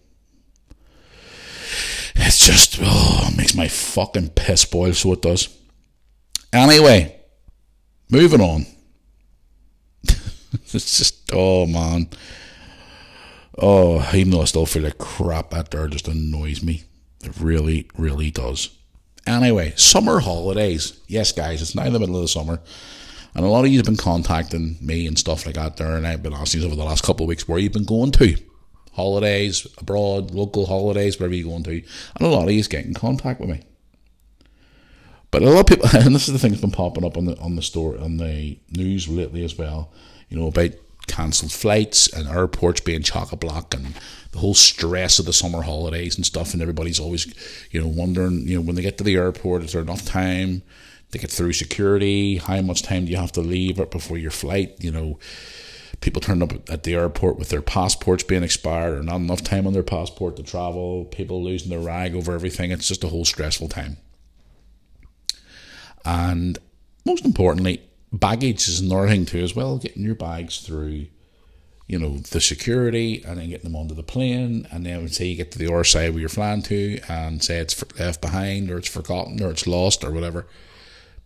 It's just oh, it makes my fucking piss boil. So it does. Anyway, moving on. it's just oh man. Oh, even though I still feel like crap, that there just annoys me. It really, really does. Anyway, summer holidays. Yes, guys, it's now in the middle of the summer. And a lot of you have been contacting me and stuff like that there, and I've been asking you over the last couple of weeks where you've been going to. Holidays, abroad, local holidays, wherever you're going to. And a lot of you get in contact with me. But a lot of people, and this is the thing that's been popping up on the on the store on the news lately as well. You know about cancelled flights and airports being chock a block and the whole stress of the summer holidays and stuff. And everybody's always, you know, wondering, you know, when they get to the airport, is there enough time to get through security? How much time do you have to leave before your flight? You know, people turn up at the airport with their passports being expired or not enough time on their passport to travel. People losing their rag over everything. It's just a whole stressful time. And most importantly, baggage is another thing too as well. Getting your bags through, you know, the security and then getting them onto the plane, and then say you get to the other side where you're flying to, and say it's left behind or it's forgotten or it's lost or whatever.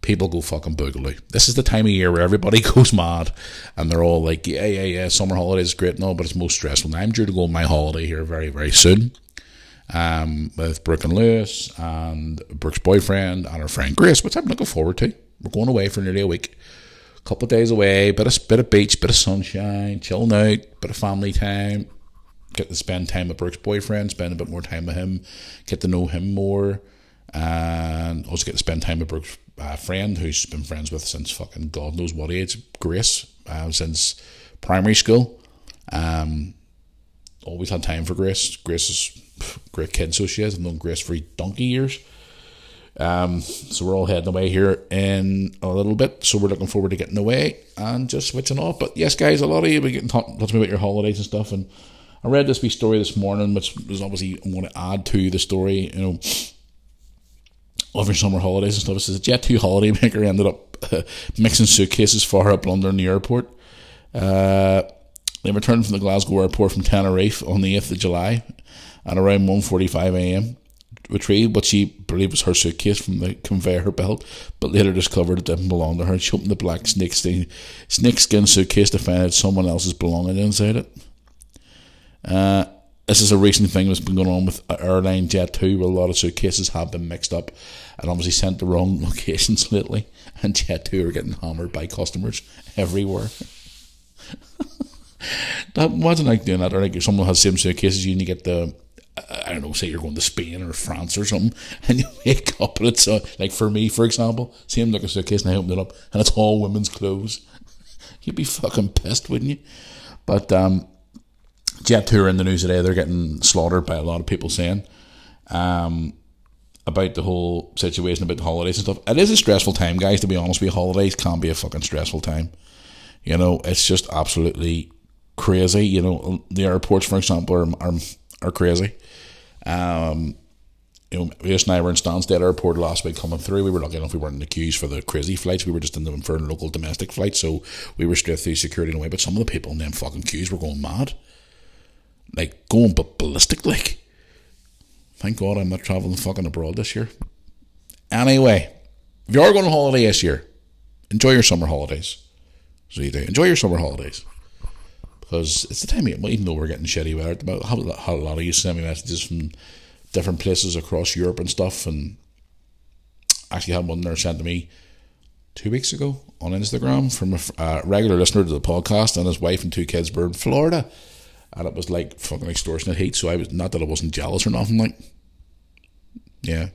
People go fucking boogaloo. This is the time of year where everybody goes mad, and they're all like, "Yeah, yeah, yeah, summer holidays great, no, but it's most stressful." Now I'm due to go on my holiday here very, very soon um, with Brooke and Lewis and Brooke's boyfriend and her friend Grace, which I'm looking forward to. We're going away for nearly a week couple of days away, bit of bit of beach, bit of sunshine, chilling out, bit of family time. Get to spend time with Brooke's boyfriend, spend a bit more time with him, get to know him more, and also get to spend time with Brooke's uh, friend who's been friends with since fucking God knows what age, Grace, uh, since primary school. Um, always had time for Grace. Grace is great kid, so she is. I've known Grace for donkey years. Um, so we're all heading away here in a little bit. So we're looking forward to getting away and just switching off. But yes, guys, a lot of you be getting talking to me about your holidays and stuff. And I read this wee story this morning, which was obviously I'm going to add to the story. You know, of your summer holidays and stuff. It says a Jet2 holidaymaker ended up mixing suitcases far up London the airport. Uh, they returned from the Glasgow airport from Tenerife on the 8th of July at around 1.45am retrieved what she believed was her suitcase from the conveyor belt, but later discovered it didn't belong to her. She opened the black snakeskin, snakeskin suitcase to find out someone else's belongings inside it. Uh, this is a recent thing that's been going on with airline Jet2 where a lot of suitcases have been mixed up and obviously sent to wrong locations lately, and Jet2 are getting hammered by customers everywhere. that wasn't like doing that, or like if someone has same suitcases, you need to get the I don't know, say you're going to Spain or France or something, and you wake up and it's uh, like for me, for example, same like a suitcase, and I open it up and it's all women's clothes. You'd be fucking pissed, wouldn't you? But um, Jet2 are in the news today. They're getting slaughtered by a lot of people saying um, about the whole situation about the holidays and stuff. It is a stressful time, guys. To be honest with you, holidays can't be a fucking stressful time. You know, it's just absolutely crazy. You know, the airports, for example, are, are, are crazy. Um, you know, Ace and I were in Stansted Airport last week coming through. We were lucky enough we weren't in the queues for the crazy flights. We were just in them for local domestic flights, so we were straight through security and away. But some of the people in them fucking queues were going mad. Like, going but ballistic, like. Thank God I'm not travelling fucking abroad this year. Anyway, if you are going on holiday this year, enjoy your summer holidays. So you do. Enjoy your summer holidays because it's the time of year, even though we're getting shitty weather, about how a lot of you send me messages from different places across Europe and stuff, and actually had one there sent to me two weeks ago on Instagram from a regular listener to the podcast, and his wife and two kids were in Florida, and it was like fucking extortionate heat. So I was not that I wasn't jealous or nothing, like yeah.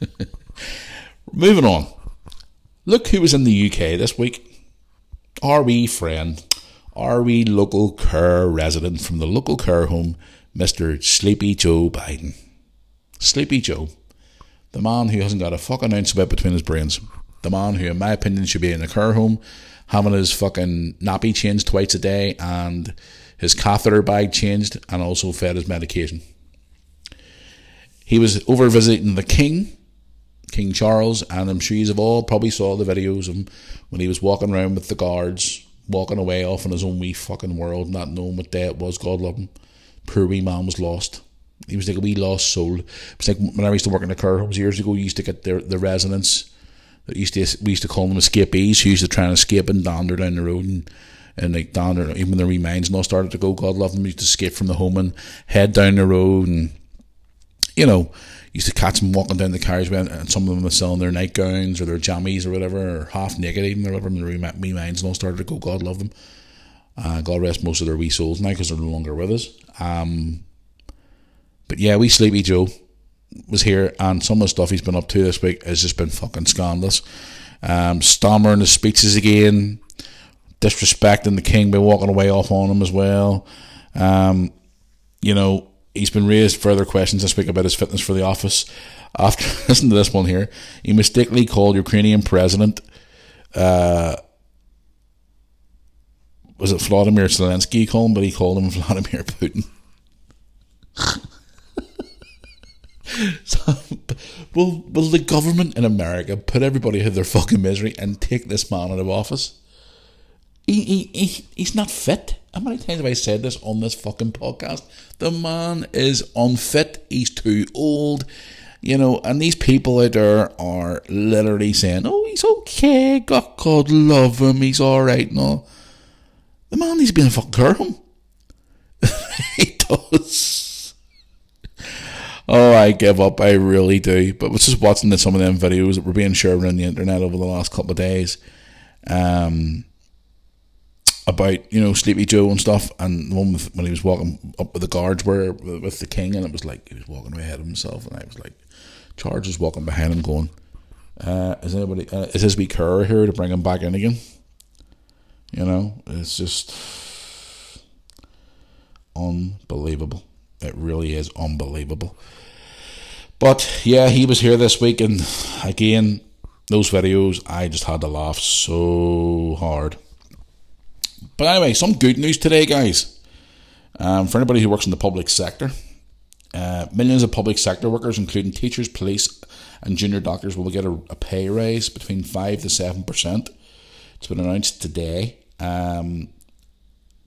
Moving on. Look who was in the UK this week. Our wee friend wee local care resident from the local care home, Mr. Sleepy Joe Biden. Sleepy Joe. The man who hasn't got a fucking ounce of it between his brains. The man who, in my opinion, should be in a care home, having his fucking nappy changed twice a day and his catheter bag changed and also fed his medication. He was over visiting the King, King Charles, and I'm sure you've all probably saw the videos of him when he was walking around with the guards walking away off in his own wee fucking world, not knowing what day it was. God love him. Poor wee man was lost. He was like a wee lost soul. It was like when I used to work in the care homes years ago. You used to get the the residents that used to we used to call them escapees who used to try and escape and dander down the road and and like dander even when their minds all started to go. God love them. Used to escape from the home and head down the road and you know used to catch them walking down the carriageway, and some of them were selling their nightgowns or their jammies or whatever, or half naked even or whatever. And their wee minds and all started to go. God love them. Uh, God rest most of their wee souls now because they're no longer with us. Um, but yeah, we Sleepy Joe was here, and some of the stuff he's been up to this week has just been fucking scandalous. Um, stammering his speeches again, disrespecting the king by walking away off on him as well. Um, you know, he's been raised further questions this week about his fitness for the office. After listen to this one here, he mistakenly called Ukrainian president. Uh, was it Vladimir Zelensky called him, but he called him Vladimir Putin. so, will will the government in America put everybody out of their fucking misery and take this man out of office? He, he, he, he's not fit. How many times have I said this on this fucking podcast? The man is unfit. He's too old. You know, and these people out there are literally saying, oh, he's okay. God, God love him. He's alright No, The man needs to be in a fucking care home. he does. Oh, I give up. I really do. But I was just watching some of them videos that were being shared on the internet over the last couple of days. Um, about you know Sleepy Joe and stuff, and the one with, when he was walking up with the guards were with the king, and it was like he was walking ahead of himself, and I was like, Charge is walking behind him, going, uh, "Is anybody? Uh, is his wee cur here to bring him back in again?" You know, it's just unbelievable. It really is unbelievable. But yeah, he was here this week, and again, those videos, I just had to laugh so hard. But anyway, some good news today, guys. Um, for anybody who works in the public sector, uh, millions of public sector workers, including teachers, police, and junior doctors, will get a, a pay raise between five to seven percent. It's been announced today. Um,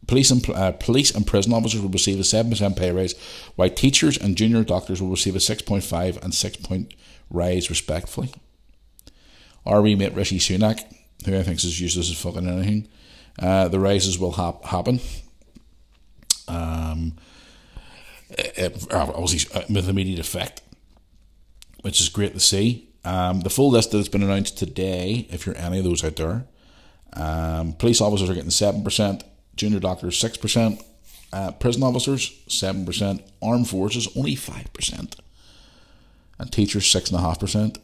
police and uh, police and prison officers will receive a seven percent pay raise, while teachers and junior doctors will receive a six point five and six point raise, respectively. Our remate Rishi Sunak, who I think is useless as fucking anything, uh, the rises will ha- happen. Um, it, obviously uh, with immediate effect, which is great to see. Um, the full list that has been announced today, if you're any of those out there, um, police officers are getting seven percent, junior doctors six percent, uh, prison officers seven percent, armed forces only five percent, and teachers six and a half percent.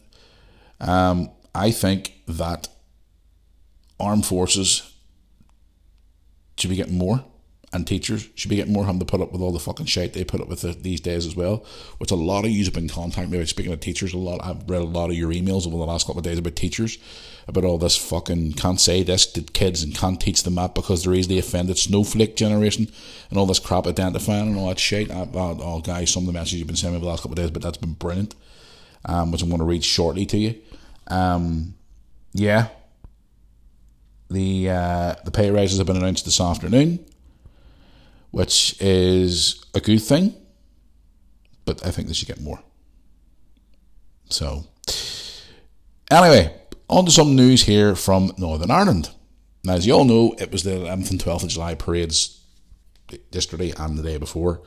Um, I think that armed forces should be getting more, and teachers should be getting more having to put up with all the fucking shit they put up with these days as well. Which a lot of you have been contacting me about. Speaking of teachers, a lot I've read a lot of your emails over the last couple of days about teachers, about all this fucking can't say this to kids and can't teach them that because they're easily offended. Snowflake generation and all this crap identifying and all that shit. I, oh, guys, some of the messages you've been sending me the last couple of days, but that's been brilliant. Um, which I'm going to read shortly to you. Um, yeah, the uh, the pay rises have been announced this afternoon, which is a good thing, but I think they should get more. So, anyway, on to some news here from Northern Ireland. Now, as you all know, it was the 11th and 12th of July parades yesterday and the day before,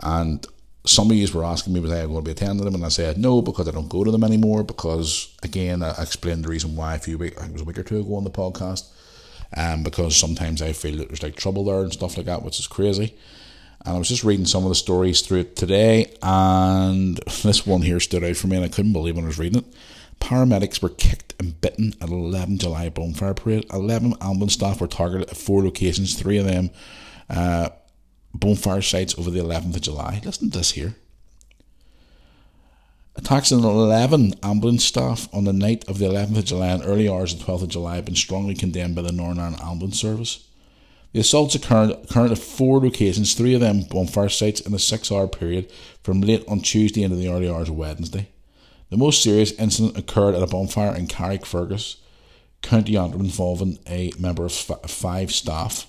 and some of you were asking me was I going to be attending them, and I said no because I don't go to them anymore. Because again, I explained the reason why a few weeks, I think it was a week or two ago on the podcast, um, because sometimes I feel that there's like trouble there and stuff like that, which is crazy. And I was just reading some of the stories through today, and this one here stood out for me, and I couldn't believe when I was reading it. Paramedics were kicked and bitten at 11 July bonfire parade. 11 ambulance staff were targeted at four locations, three of them. Uh, bonfire sites over the 11th of July. Listen to this here. Attacks on 11 ambulance staff on the night of the 11th of July and early hours of the 12th of July have been strongly condemned by the Northern Ireland Ambulance Service. The assaults occurred, occurred at four locations, three of them bonfire sites, in a six hour period from late on Tuesday into the early hours of Wednesday. The most serious incident occurred at a bonfire in Carrickfergus, County Antrim, involving a member of five staff.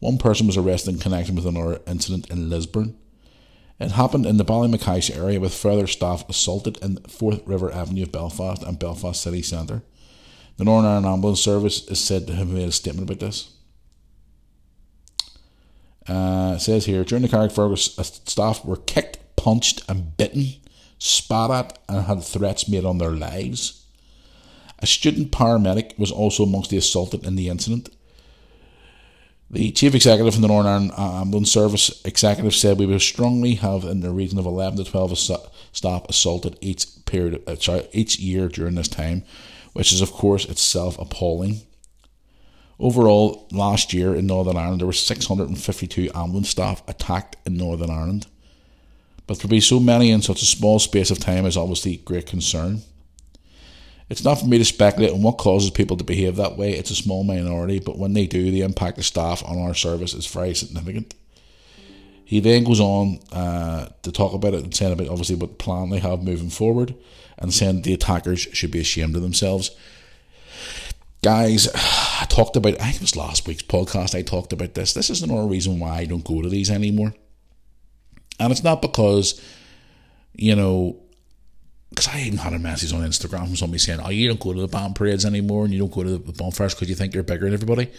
One person was arrested in connection with another incident in Lisburn. It happened in the Ballymacash area with further staff assaulted in Forth River Avenue of Belfast and Belfast City Centre. The Northern Ireland Ambulance Service is said to have made a statement about this. Uh, it says here during the Carrickfergus, staff were kicked, punched, and bitten, spat at, and had threats made on their lives. A student paramedic was also amongst the assaulted in the incident. The chief executive from the Northern Ireland Ambulance Service executive said we will strongly have in the region of 11 to 12 staff assaulted each period, uh, sorry, each year during this time, which is of course itself appalling. Overall, last year in Northern Ireland there were 652 ambulance staff attacked in Northern Ireland. But to be so many in such a small space of time is obviously great concern. It's not for me to speculate on what causes people to behave that way. It's a small minority, but when they do, the impact of staff on our service is very significant. He then goes on uh, to talk about it and saying about obviously what plan they have moving forward, and saying the attackers should be ashamed of themselves. Guys, I talked about. I think it was last week's podcast. I talked about this. This is another reason why I don't go to these anymore, and it's not because you know because I even had a message on Instagram from somebody saying, "Oh, you don't go to the band parades anymore, and you don't go to the bonfires because you think you're bigger than everybody."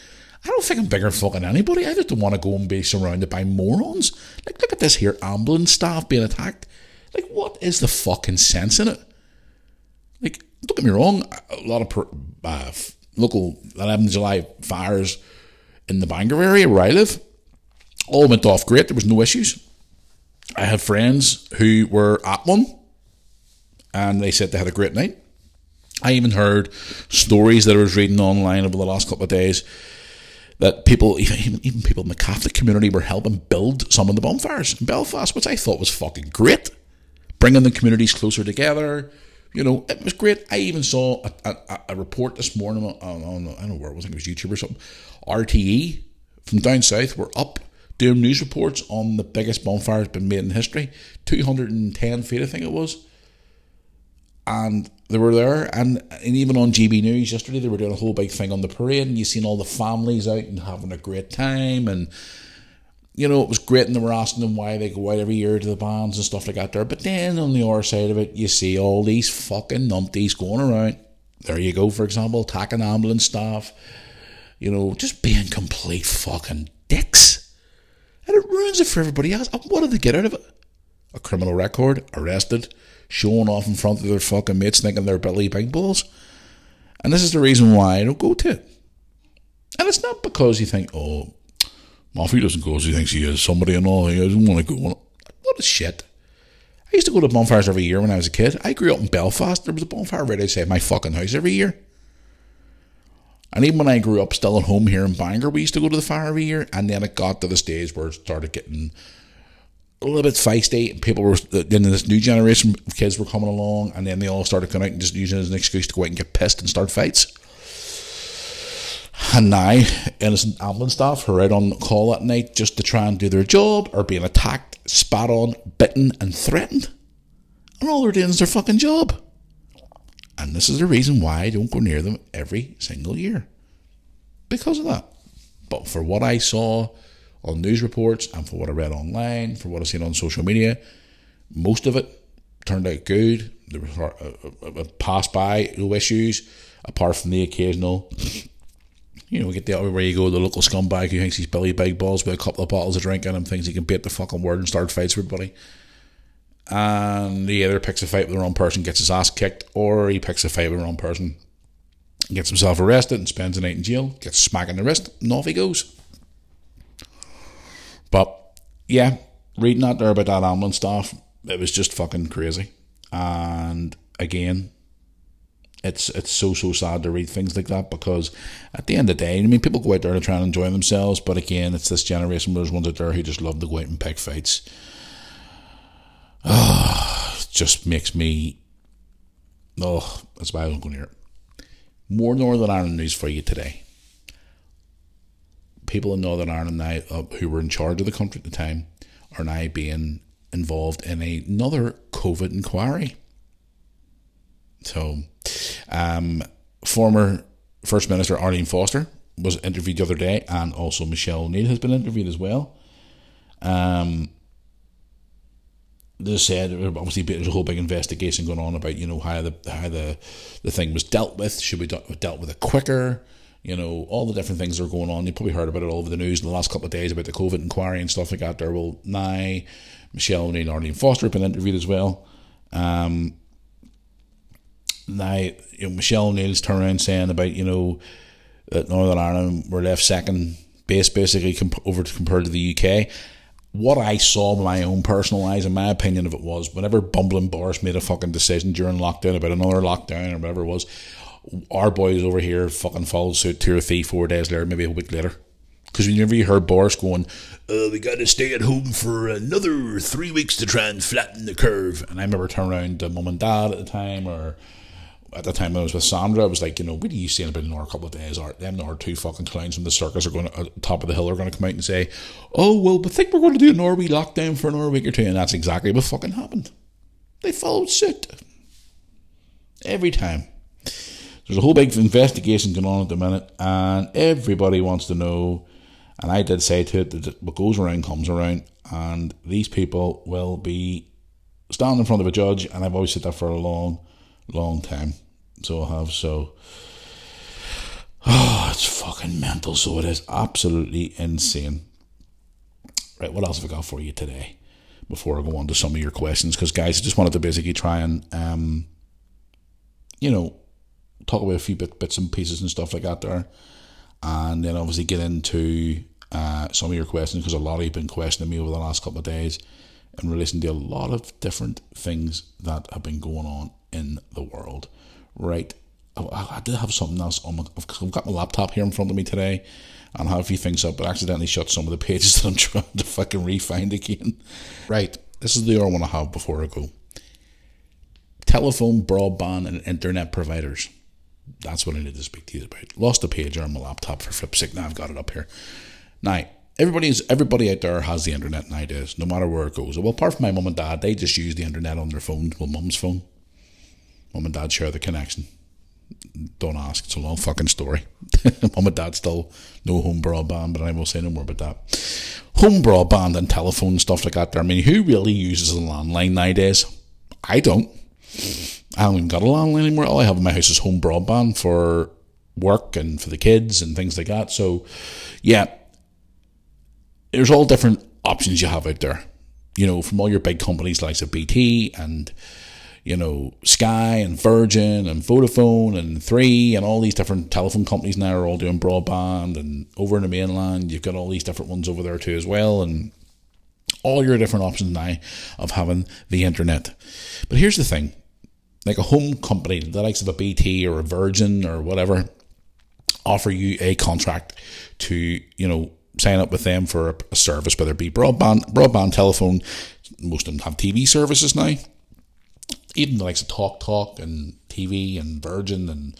I don't think I'm bigger than fucking anybody. I just don't want to go and be surrounded by morons. Like, look at this here ambulance staff being attacked. Like, what is the fucking sense in it? Like, don't get me wrong. A lot of uh, local 11th July fires in the Bangor area where I live all went off great. There was no issues. I have friends who were at one and they said they had a great night. I even heard stories that I was reading online over the last couple of days that people, even, even people in the Catholic community, were helping build some of the bonfires in Belfast, which I thought was fucking great. Bringing the communities closer together. You know, it was great. I even saw a, a, a report this morning on, on, I don't know where it was, I think it was YouTube or something. RTE from down south were up doing news reports on the biggest bonfire that's been made in history 210 feet, I think it was. And they were there, and, and even on GB News yesterday, they were doing a whole big thing on the parade, and you seen all the families out and having a great time, and you know, it was great, and they were asking them why they go out every year to the bands and stuff like that there. But then on the other side of it, you see all these fucking numpties going around. There you go, for example, attacking ambulance staff, you know, just being complete fucking dicks. And it ruins it for everybody else. And what do they get out of it? A criminal record, arrested, showing off in front of their fucking mates thinking they're Billy Big Balls. And this is the reason why I don't go to it. And it's not because you think, oh, Muffy doesn't go because he thinks he is somebody and all. He doesn't want to go. What a shit. I used to go to bonfires every year when I was a kid. I grew up in Belfast. There was a bonfire right outside my fucking house every year. And even when I grew up still at home here in Bangor, we used to go to the fire every year. And then it got to the stage where it started getting a little bit feisty. And people were, then this new generation of kids were coming along. And then they all started coming out and just using it as an excuse to go out and get pissed and start fights. And now, innocent ambulance staff who are out on call at night just to try and do their job are being attacked, spat on, bitten, and threatened. And all they're doing is their fucking job. And this is the reason why I don't go near them every single year. Because of that. But for what I saw on news reports and for what I read online, for what I've seen on social media, most of it turned out good. There were uh, uh, uh, passed by no issues, apart from the occasional you know, get the where you go, the local scumbag who thinks he's Billy Big Balls with a couple of bottles of drink in him, thinks he can beat the fucking word and start fights with everybody. And he either picks a fight with the wrong person, gets his ass kicked, or he picks a fight with the wrong person, gets himself arrested and spends the night in jail, gets smacked in the wrist, and off he goes. But yeah, reading that there about that ambulance staff, it was just fucking crazy. And again, it's it's so so sad to read things like that because at the end of the day, I mean, people go out there to try and enjoy themselves, but again, it's this generation where there's ones out there who just love to go out and pick fights. Oh, it just makes me. Oh, that's why I don't go near it. More Northern Ireland news for you today. People in Northern Ireland now uh, who were in charge of the country at the time are now being involved in another COVID inquiry. So, um, former First Minister Arlene Foster was interviewed the other day, and also Michelle O'Neill has been interviewed as well. Um, they said obviously there's a whole big investigation going on about you know how the how the the thing was dealt with. Should we dealt with it quicker? You know all the different things that are going on. You probably heard about it all over the news in the last couple of days about the COVID inquiry and stuff like that. There will now Michelle O'Neill and Arlene Foster have been interviewed as well. Um, now, you know, Michelle O'Neill's turned around saying about, you know, that Northern Ireland were left second base basically comp- over to, compared to the UK. What I saw with my own personal eyes, and my opinion of it was, whenever bumbling Boris made a fucking decision during lockdown about another lockdown or whatever it was, our boys over here fucking followed suit two or three, four days later, maybe a week later. Because whenever you heard Boris going, uh, we got to stay at home for another three weeks to try and flatten the curve. And I remember turning around to mum and dad at the time, or at the time when I was with Sandra, I was like, you know, what are you saying about another couple of days? Are them or two fucking clowns from the circus are going to, uh, top of the hill are going to come out and say, oh, well, but think we're going to do a Norway lockdown for another week or two. And that's exactly what fucking happened. They followed suit. Every time. There's a whole big investigation going on at the minute, and everybody wants to know. And I did say to it that what goes around comes around, and these people will be standing in front of a judge, and I've always said that for a long long time. So I have. So, oh, it's fucking mental. So it is absolutely insane. Right, what else have I got for you today? Before I go on to some of your questions, because guys, I just wanted to basically try and, um, you know, talk about a few bit, bits and pieces and stuff like that there, and then obviously get into uh, some of your questions because a lot of you've been questioning me over the last couple of days in relation to a lot of different things that have been going on in the world. Right. I, I did have something else on my, I've got my laptop here in front of me today and have a few things up, but accidentally shut some of the pages that I'm trying to fucking refind again. Right, this is the other one I have before I go. Telephone, broadband, and internet providers. That's what I need to speak to you about. Lost the page on my laptop for flip's sake. Now I've got it up here. Now, everybody's everybody out there has the internet nowadays, no matter where it goes. Well, apart from my mum and dad, they just use the internet on their phone. Well, mum's phone. Mum and dad share the connection. Don't ask. It's a long fucking story. mum and dad still no home broadband, but I will say no more about that. Home broadband and telephone stuff like that. There. I mean, who really uses a landline nowadays? I don't. I haven't even got a landline anymore. All I have in my house is home broadband for work and for the kids and things like that. So, yeah, there's all different options you have out there. You know, from all your big companies like BT and you know Sky and Virgin and Vodafone and Three and all these different telephone companies now are all doing broadband and over in the mainland you've got all these different ones over there too as well and all your different options now of having the internet. But here's the thing like a home company, the likes of a BT or a Virgin or whatever, offer you a contract to, you know, sign up with them for a, service, whether it be broadband, broadband telephone. Most of them have TV services now. Even the likes of Talk Talk and TV and Virgin and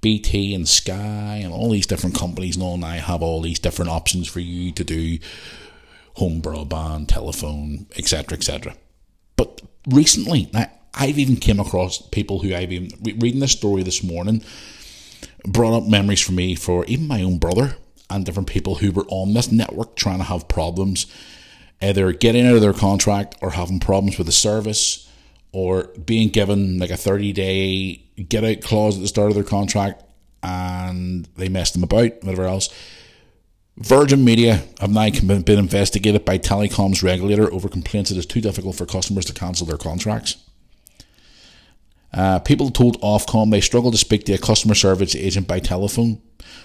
BT and Sky and all these different companies and all now have all these different options for you to do home broadband, telephone, etc., etc. But recently, now I've even came across people who I've been reading this story this morning brought up memories for me for even my own brother and different people who were on this network trying to have problems either getting out of their contract or having problems with the service or being given like a 30 day get out clause at the start of their contract and they messed them about, whatever else. Virgin Media have now been investigated by Telecom's regulator over complaints that it's too difficult for customers to cancel their contracts. Uh, people told Ofcom they struggle to speak to a customer service agent by telephone,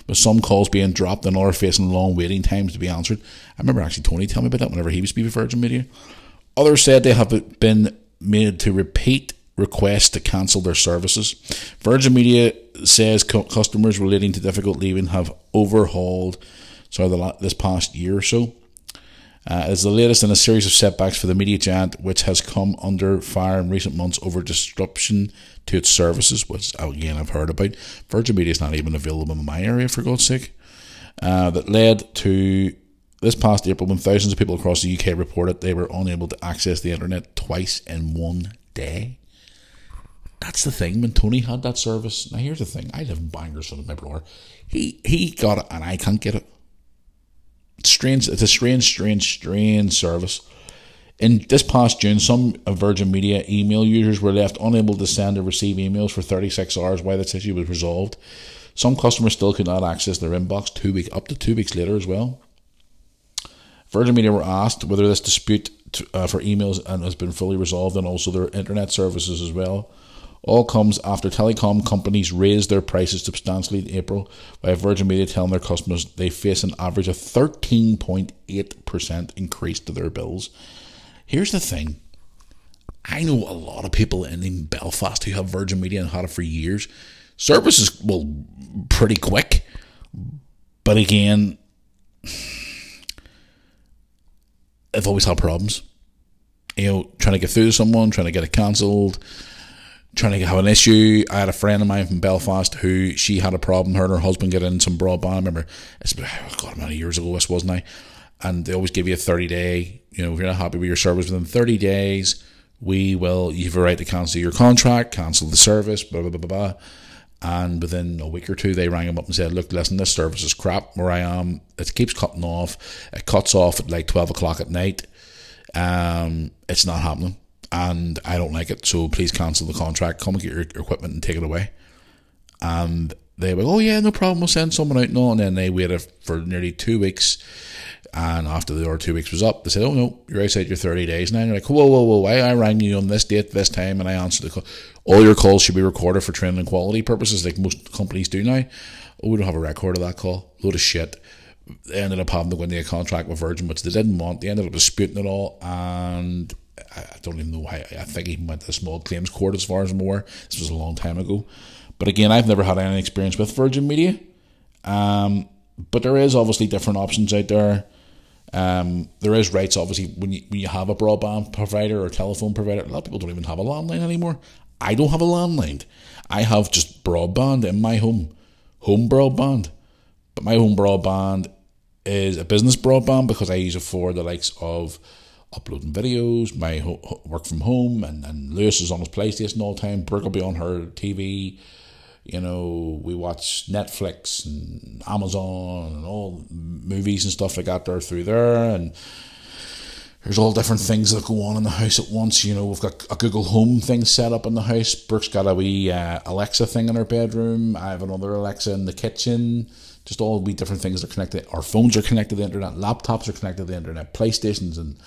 with some calls being dropped and others facing long waiting times to be answered. I remember actually Tony telling me about that whenever he was with Virgin Media. Others said they have been made to repeat requests to cancel their services. Virgin Media says co- customers relating to difficult leaving have overhauled sorry, the, this past year or so. Uh, is the latest in a series of setbacks for the media giant, which has come under fire in recent months over disruption to its services, which again I've heard about. Virgin Media is not even available in my area, for God's sake. Uh, that led to this past April when thousands of people across the UK reported they were unable to access the internet twice in one day. That's the thing. When Tony had that service, now here's the thing: I live in Bangor, so my brother, he he got it, and I can't get it strange. It's a strange, strange, strange service. In this past June, some Virgin Media email users were left unable to send or receive emails for 36 hours while this issue was resolved. Some customers still could not access their inbox two week up to two weeks later as well. Virgin Media were asked whether this dispute to, uh, for emails and has been fully resolved, and also their internet services as well. All comes after telecom companies raised their prices substantially in April, by Virgin Media telling their customers they face an average of 13.8% increase to their bills. Here's the thing I know a lot of people in Belfast who have Virgin Media and had it for years. Service is, well, pretty quick. But again, I've always had problems. You know, trying to get through to someone, trying to get it cancelled trying to have an issue. I had a friend of mine from Belfast who she had a problem. Her and her husband get in some broadband. I remember it's oh God, many years ago this wasn't I? And they always give you a thirty day. You know, if you're not happy with your service within thirty days, we will. You have a right to cancel your contract, cancel the service, blah blah blah blah. blah. And within a week or two, they rang him up and said, "Look, listen, this service is crap. Where I am, it keeps cutting off. It cuts off at like twelve o'clock at night. Um, it's not happening." And I don't like it, so please cancel the contract. Come and get your equipment and take it away. And they were, oh yeah, no problem, we'll send someone out. No, and then they waited for nearly two weeks. And after the other two weeks was up, they said, oh no, you're outside your 30 days now. And you're like, whoa, whoa, whoa, I, I rang you on this date, this time, and I answered the call. All your calls should be recorded for training and quality purposes, like most companies do now. Oh, we don't have a record of that call. Load of shit. They ended up having to go into a contract with Virgin, which they didn't want. They ended up disputing it all, and I don't even know how. I think he went to the small claims court as far as I'm aware. This was a long time ago. But again, I've never had any experience with Virgin Media. Um, but there is obviously different options out there. Um, there is rights, obviously, when you, when you have a broadband provider or telephone provider. A lot of people don't even have a landline anymore. I don't have a landline. I have just broadband in my home, home broadband. But my home broadband is a business broadband because I use it for the likes of uploading videos, my ho- work from home, and, and Lewis is on his PlayStation all the time. Brooke will be on her TV. You know, we watch Netflix and Amazon and all movies and stuff like that there through there. And there's all different things that go on in the house at once. You know, we've got a Google Home thing set up in the house. Brooke's got a wee uh, Alexa thing in her bedroom. I have another Alexa in the kitchen. Just all wee different things that are connected. Our phones are connected to the internet. Laptops are connected to the internet. PlayStations and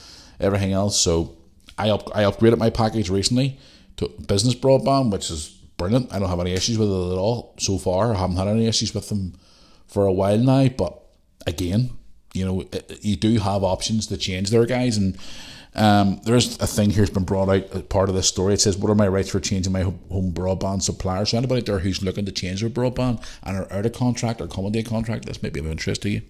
everything else. So I up, I upgraded my package recently to business broadband, which is brilliant. I don't have any issues with it at all so far. I haven't had any issues with them for a while now. But again, you know, you do have options to change there, guys. And um, there's a thing here's been brought out as part of this story. It says, "What are my rights for changing my home broadband supplier?" So anybody there who's looking to change their broadband and are out of contract or come contract, this may be of interest to you.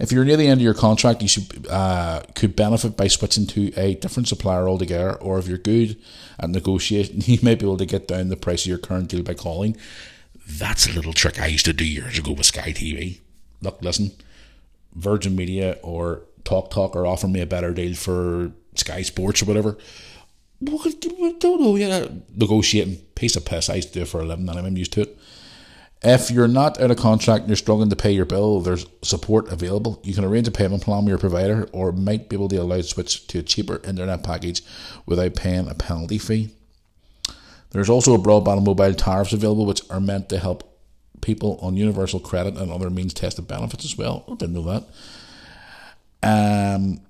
If you're near the end of your contract, you should uh, could benefit by switching to a different supplier altogether. Or if you're good at negotiating, you may be able to get down the price of your current deal by calling. That's a little trick I used to do years ago with Sky TV. Look, listen, Virgin Media or Talk Talk are offering me a better deal for Sky Sports or whatever. Don't know, yeah, negotiating piece of piss. I used to do it for a living, and I'm used to it. If you're not out of contract and you're struggling to pay your bill, there's support available. You can arrange a payment plan with your provider or might be able to allow switch to a cheaper internet package without paying a penalty fee. There's also a broadband and mobile tariffs available which are meant to help people on universal credit and other means tested benefits as well. I didn't know that. Um,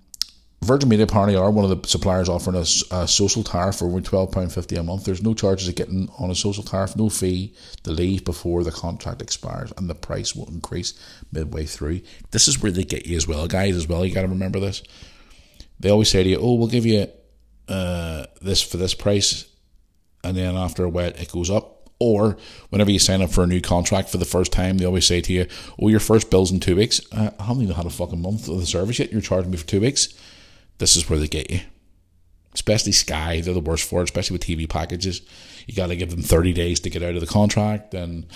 Virgin Media apparently are one of the suppliers offering a, a social tariff for only £12.50 a month. There's no charges of getting on a social tariff, no fee to leave before the contract expires, and the price will increase midway through. This is where they get you as well, guys, as well. You got to remember this. They always say to you, oh, we'll give you uh, this for this price, and then after a while it goes up. Or whenever you sign up for a new contract for the first time, they always say to you, oh, your first bill's in two weeks. Uh, I haven't even had a fucking month of the service yet. You're charging me for two weeks this is where they get you. Especially Sky, they're the worst for it, especially with TV packages. You got to give them 30 days to get out of the contract, and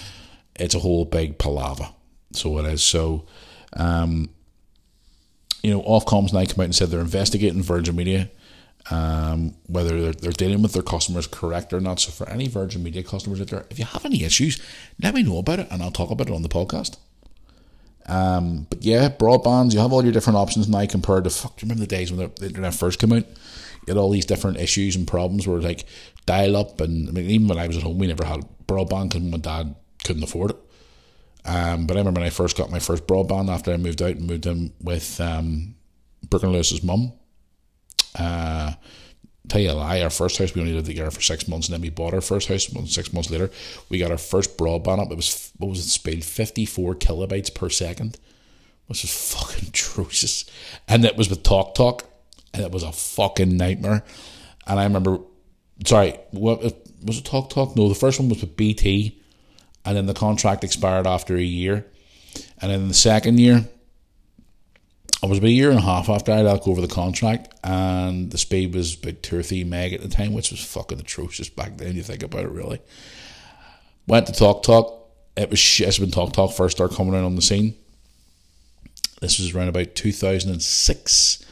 it's a whole big palaver. So it is. So, um, you know, Ofcom's now come out and said they're investigating Virgin Media, um, whether they're, they're dealing with their customers correct or not. So, for any Virgin Media customers out there, if you have any issues, let me know about it, and I'll talk about it on the podcast. Um, but yeah, broadbands, you have all your different options now compared to, fuck, do you remember the days when the, internet first came out? You had all these different issues and problems where like dial up, and I mean, even when I was at home, we never had broadband because my dad couldn't afford it. Um, but I remember when I first got my first broadband after I moved out and moved in with um, Brooke and Lewis's mum. Uh, tell you a lie, our first house we only lived together for six months, and then we bought our first house. Six months later, we got our first broadband up. It was what was it? Speed fifty four kilobytes per second, which is fucking atrocious. And it was with Talk Talk, and it was a fucking nightmare. And I remember, sorry, what uh, was it? Talk Talk? No, the first one was with BT, and then the contract expired after a year, and then the second year I was about a year and a half after I let go over the contract, and the speed was about two or three meg at the time, which was fucking atrocious back then. You think about it, really. Went to Talk Talk. It was shit when Talk Talk first started coming out on the scene. This was around about 2006,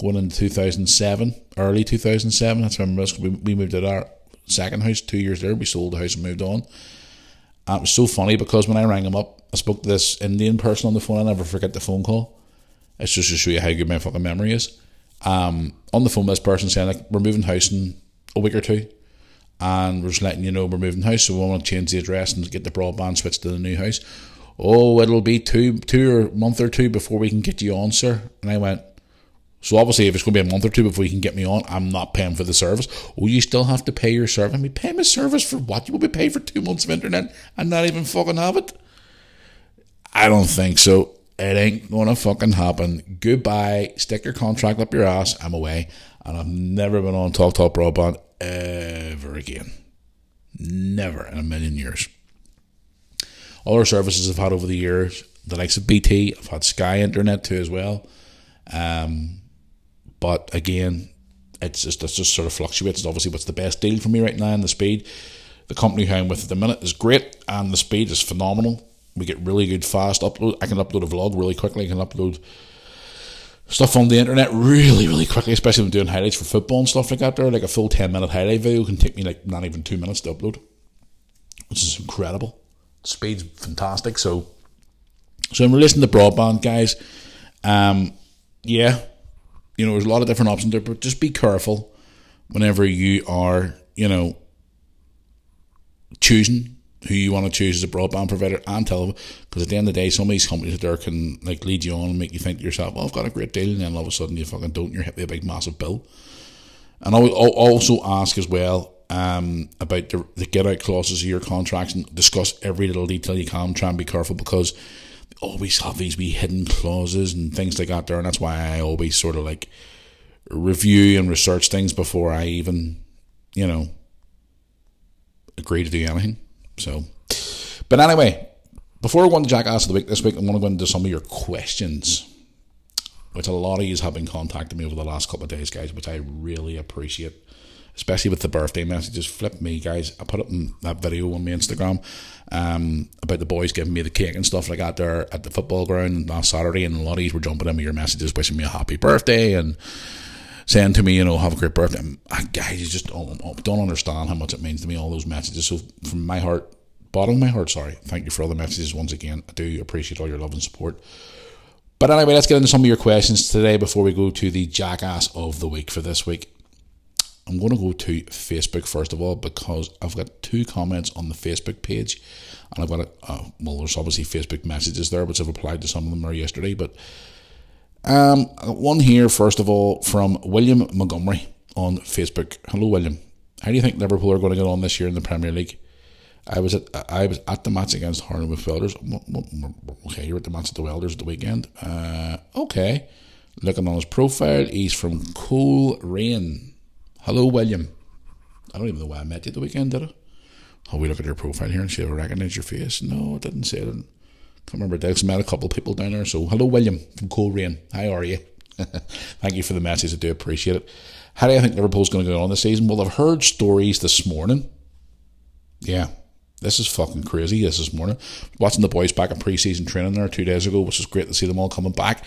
going into 2007, early 2007. That's when we moved out our second house two years later. We sold the house and moved on. And it was so funny because when I rang him up, I spoke to this Indian person on the phone. I'll never forget the phone call it's just to show you how good my fucking memory is. Um, on the phone this person saying like we're moving house in a week or two, and we're just letting you know we're moving house, so we want to change the address and get the broadband switched to the new house. Oh, it'll be two two or month or two before we can get you on, sir. And I went. So obviously, if it's going to be a month or two before you can get me on, I'm not paying for the service. Oh, you still have to pay your service. I mean, pay my service for what? You will be paid for two months of internet and not even fucking have it. I don't think so. It ain't gonna fucking happen. Goodbye. Stick your contract up your ass. I'm away. and I've never been on Talk Talk Broadband ever again. Never in a million years. Other services I've had over the years, the likes of BT, I've had Sky Internet too as well. Um, but again, it's just it's just sort of fluctuates. Obviously what's the best deal for me right now, and the speed. The company who I'm with at the minute is great, and the speed is phenomenal. We get really good fast upload. I can upload a vlog really quickly. I can upload stuff on the internet really, really quickly, especially when doing highlights for football and stuff like that. There, like a full ten minute highlight video can take me like not even two minutes to upload, which is incredible. Speed's fantastic. So, so in relation to broadband, guys, um, yeah, you know, there's a lot of different options there, but just be careful whenever you are, you know, choosing who you want to choose as a broadband provider and television. Because at the end of the day, some of these companies out there can like lead you on and make you think to yourself, "Well, I've got a great deal," and then all of a sudden you fucking don't. You're hit with a big massive bill. And I'll also ask as well um, about the, the get out clauses of your contracts and discuss every little detail you can. Try and be careful because they always have these wee hidden clauses and things like that there, and that's why I always sort of like review and research things before I even, you know, agree to do anything. So, but anyway, before we go on to Jackass of the Week this week, I'm going to go into some of your questions, which a lot of you have been contacting me over the last couple of days, guys, which I really appreciate especially with the birthday messages. Flip me, guys. I put up that video on my Instagram um, about the boys giving me the cake and stuff like that there at the football ground last Saturday, and a lot of you were jumping in with your messages, wishing me a happy birthday and saying to me, you know, have a great birthday. I, guys, you just don't, don't understand how much it means to me, all those messages. So from my heart, bottom of my heart, sorry, thank you for all the messages once again. I do appreciate all your love and support. But anyway, let's get into some of your questions today before we go to the jackass of the week for this week. I'm going to go to Facebook first of all because I've got two comments on the Facebook page, and I've got a, uh, well, there's obviously Facebook messages there, which I've applied to some of them are yesterday, but um, one here first of all from William Montgomery on Facebook. Hello, William. How do you think Liverpool are going to get on this year in the Premier League? I was at I was at the match against Harland Welders. Okay, you're at the match at the Welders at the weekend. Uh, okay, looking on his profile, he's from Cool Coleraine. Hello, William. I don't even know why I met you at the weekend, did I? Oh, we look at your profile here and see if I recognise your face. No, it didn't say it. Can't remember. Dex met a couple of people down there. So, hello, William from Coleraine. How are you? Thank you for the message. I do appreciate it. How do you think Liverpool's going to go on this season? Well, I've heard stories this morning. Yeah, this is fucking crazy. This this morning, watching the boys back in pre-season training there two days ago, which was great to see them all coming back.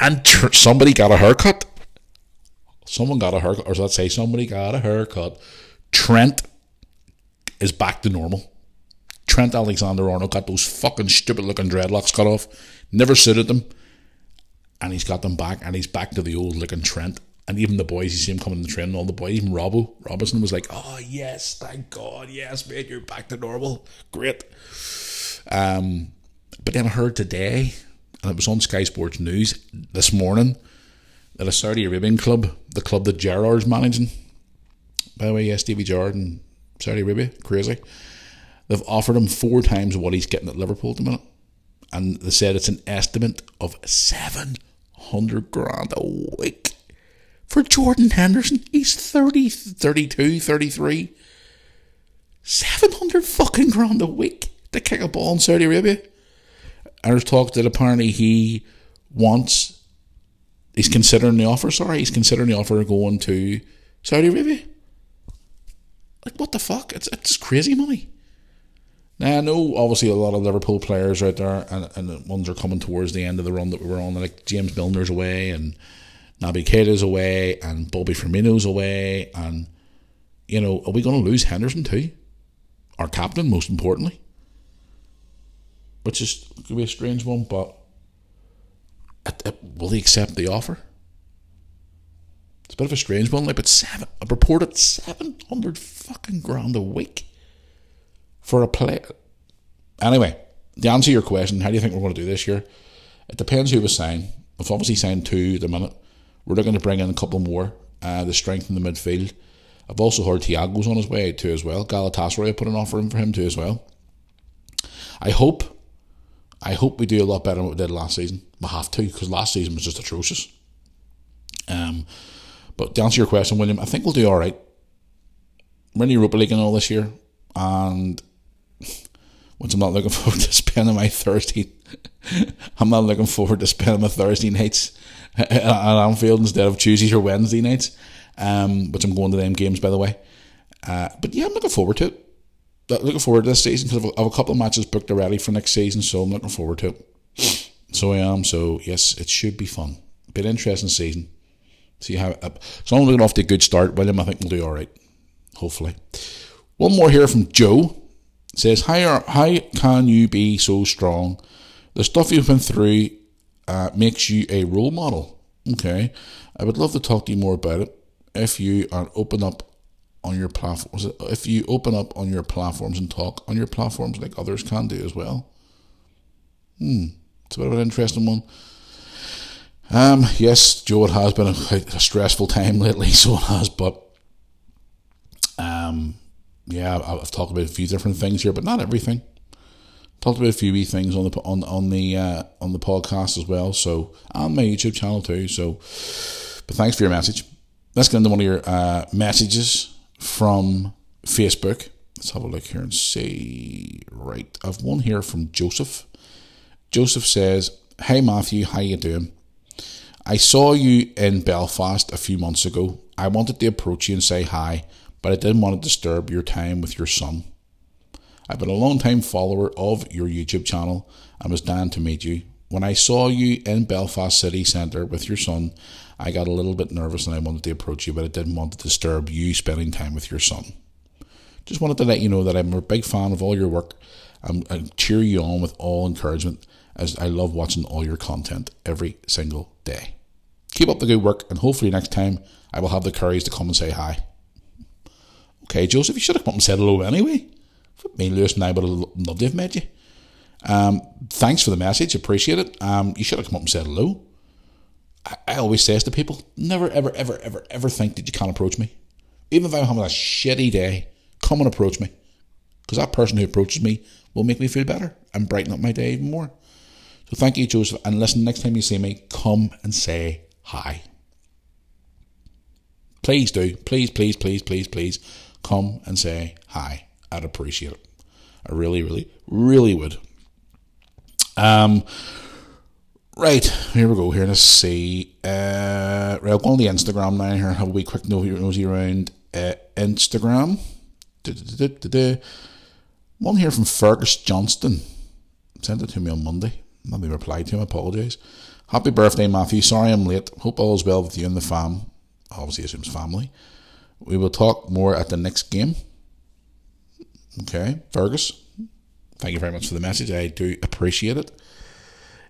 And tr- somebody got a haircut. Someone got a haircut, or let's say somebody got a haircut. Trent is back to normal. Trent Alexander Arnold got those fucking stupid looking dreadlocks cut off. Never suited them. And he's got them back, and he's back to the old looking Trent. And even the boys, you see him coming in the train, and all the boys, even Robbo, Robertson was like, oh, yes, thank God, yes, mate, you're back to normal. Great. Um, but then I heard today, and it was on Sky Sports News this morning, that a Saudi Arabian club, the club that Gerrard's managing, by the way, yes, Stevie Gerrard in Saudi Arabia, crazy. They've offered him four times what he's getting at Liverpool at the minute. And they said it's an estimate of 700 grand a week for Jordan Henderson. He's 30, 32, 33. 700 fucking grand a week to kick a ball in Saudi Arabia. And there's talk that apparently he wants he's considering the offer. Sorry, he's considering the offer of going to Saudi Arabia. Like what the fuck? It's it's crazy money. Now I know obviously a lot of Liverpool players out there, and and the ones are coming towards the end of the run that we were on. Like James Milner's away, and Naby Keita's away, and Bobby Firmino's away, and you know, are we going to lose Henderson too? Our captain, most importantly, which is to be a strange one, but uh, uh, will he accept the offer? It's a bit of a strange one, like, but seven, a reported 700 fucking grand a week for a player. Anyway, to answer your question, how do you think we're going to do this year? It depends who we sign. We've obviously signed two at the minute. We're looking to bring in a couple more uh, to strengthen the midfield. I've also heard Thiago's on his way too as well. Galatasaray put an offer in for him too as well. I hope I hope we do a lot better than what we did last season. We have to because last season was just atrocious. Um, But to answer your question, William, I think we'll do all right. We're in Europa League and all this year, and which I'm not looking forward to spending my Thursday. I'm not looking forward to spending my Thursday nights at Anfield instead of Tuesdays or Wednesday nights, um, which I'm going to them games by the way. Uh, but yeah, I'm looking forward to it. Looking forward to this season because I have a couple of matches booked already for next season, so I'm looking forward to it. So I am. So yes, it should be fun. Bit interesting season. See how. Uh, so I'm looking off to a good start, William. I think we'll do all right. Hopefully. One more here from Joe. Says, how, how can you be so strong? The stuff you've been through uh, makes you a role model. Okay. I would love to talk to you more about it if you are open up on your platforms. If you open up on your platforms and talk on your platforms like others can do as well. Hmm. It's a bit of an interesting one. Um, yes, Joe, it has been a, a stressful time lately, so it has, but um, yeah, I've talked about a few different things here, but not everything. Talked about a few wee things on the on on the uh, on the podcast as well. So on my YouTube channel too. So, but thanks for your message. Let's get into one of your uh, messages from Facebook. Let's have a look here and see. Right, I've one here from Joseph. Joseph says, "Hey Matthew, how you doing? I saw you in Belfast a few months ago. I wanted to approach you and say hi." But I didn't want to disturb your time with your son. I've been a long time follower of your YouTube channel and was dying to meet you. When I saw you in Belfast City Centre with your son, I got a little bit nervous and I wanted to approach you, but I didn't want to disturb you spending time with your son. Just wanted to let you know that I'm a big fan of all your work and, and cheer you on with all encouragement as I love watching all your content every single day. Keep up the good work and hopefully next time I will have the courage to come and say hi. Okay, Joseph, you should have come up and said hello anyway. Me, and Lewis, and I would have loved to have met you. Um, thanks for the message, appreciate it. Um, you should have come up and said hello. I, I always say to people, never, ever, ever, ever, ever think that you can't approach me. Even if I'm having a shitty day, come and approach me. Because that person who approaches me will make me feel better and brighten up my day even more. So thank you, Joseph. And listen, next time you see me, come and say hi. Please do. Please, please, please, please, please come and say hi. I'd appreciate it. I really, really, really would. Um, right, here we go. Here, let's see. Uh, right, I'll go on the Instagram now here. Have a wee quick nosy around uh, Instagram. Da-da-da-da-da. One here from Fergus Johnston. Sent it to me on Monday. Maybe replied to him. Apologise. Happy birthday, Matthew. Sorry I'm late. Hope all is well with you and the fam. Obviously, assumes family. We will talk more at the next game. Okay, Fergus, thank you very much for the message. I do appreciate it.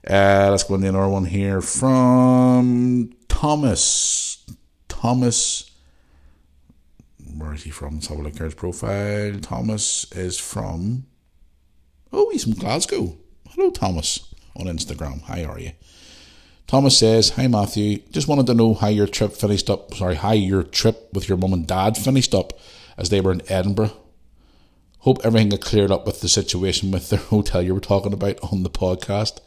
Uh, let's go into another one here from Thomas. Thomas, where is he from? Let's have a look at his profile. Thomas is from, oh, he's from Glasgow. Hello, Thomas, on Instagram. How are you? Thomas says, Hi Matthew, just wanted to know how your trip finished up, sorry, how your trip with your mum and dad finished up as they were in Edinburgh. Hope everything got cleared up with the situation with the hotel you were talking about on the podcast.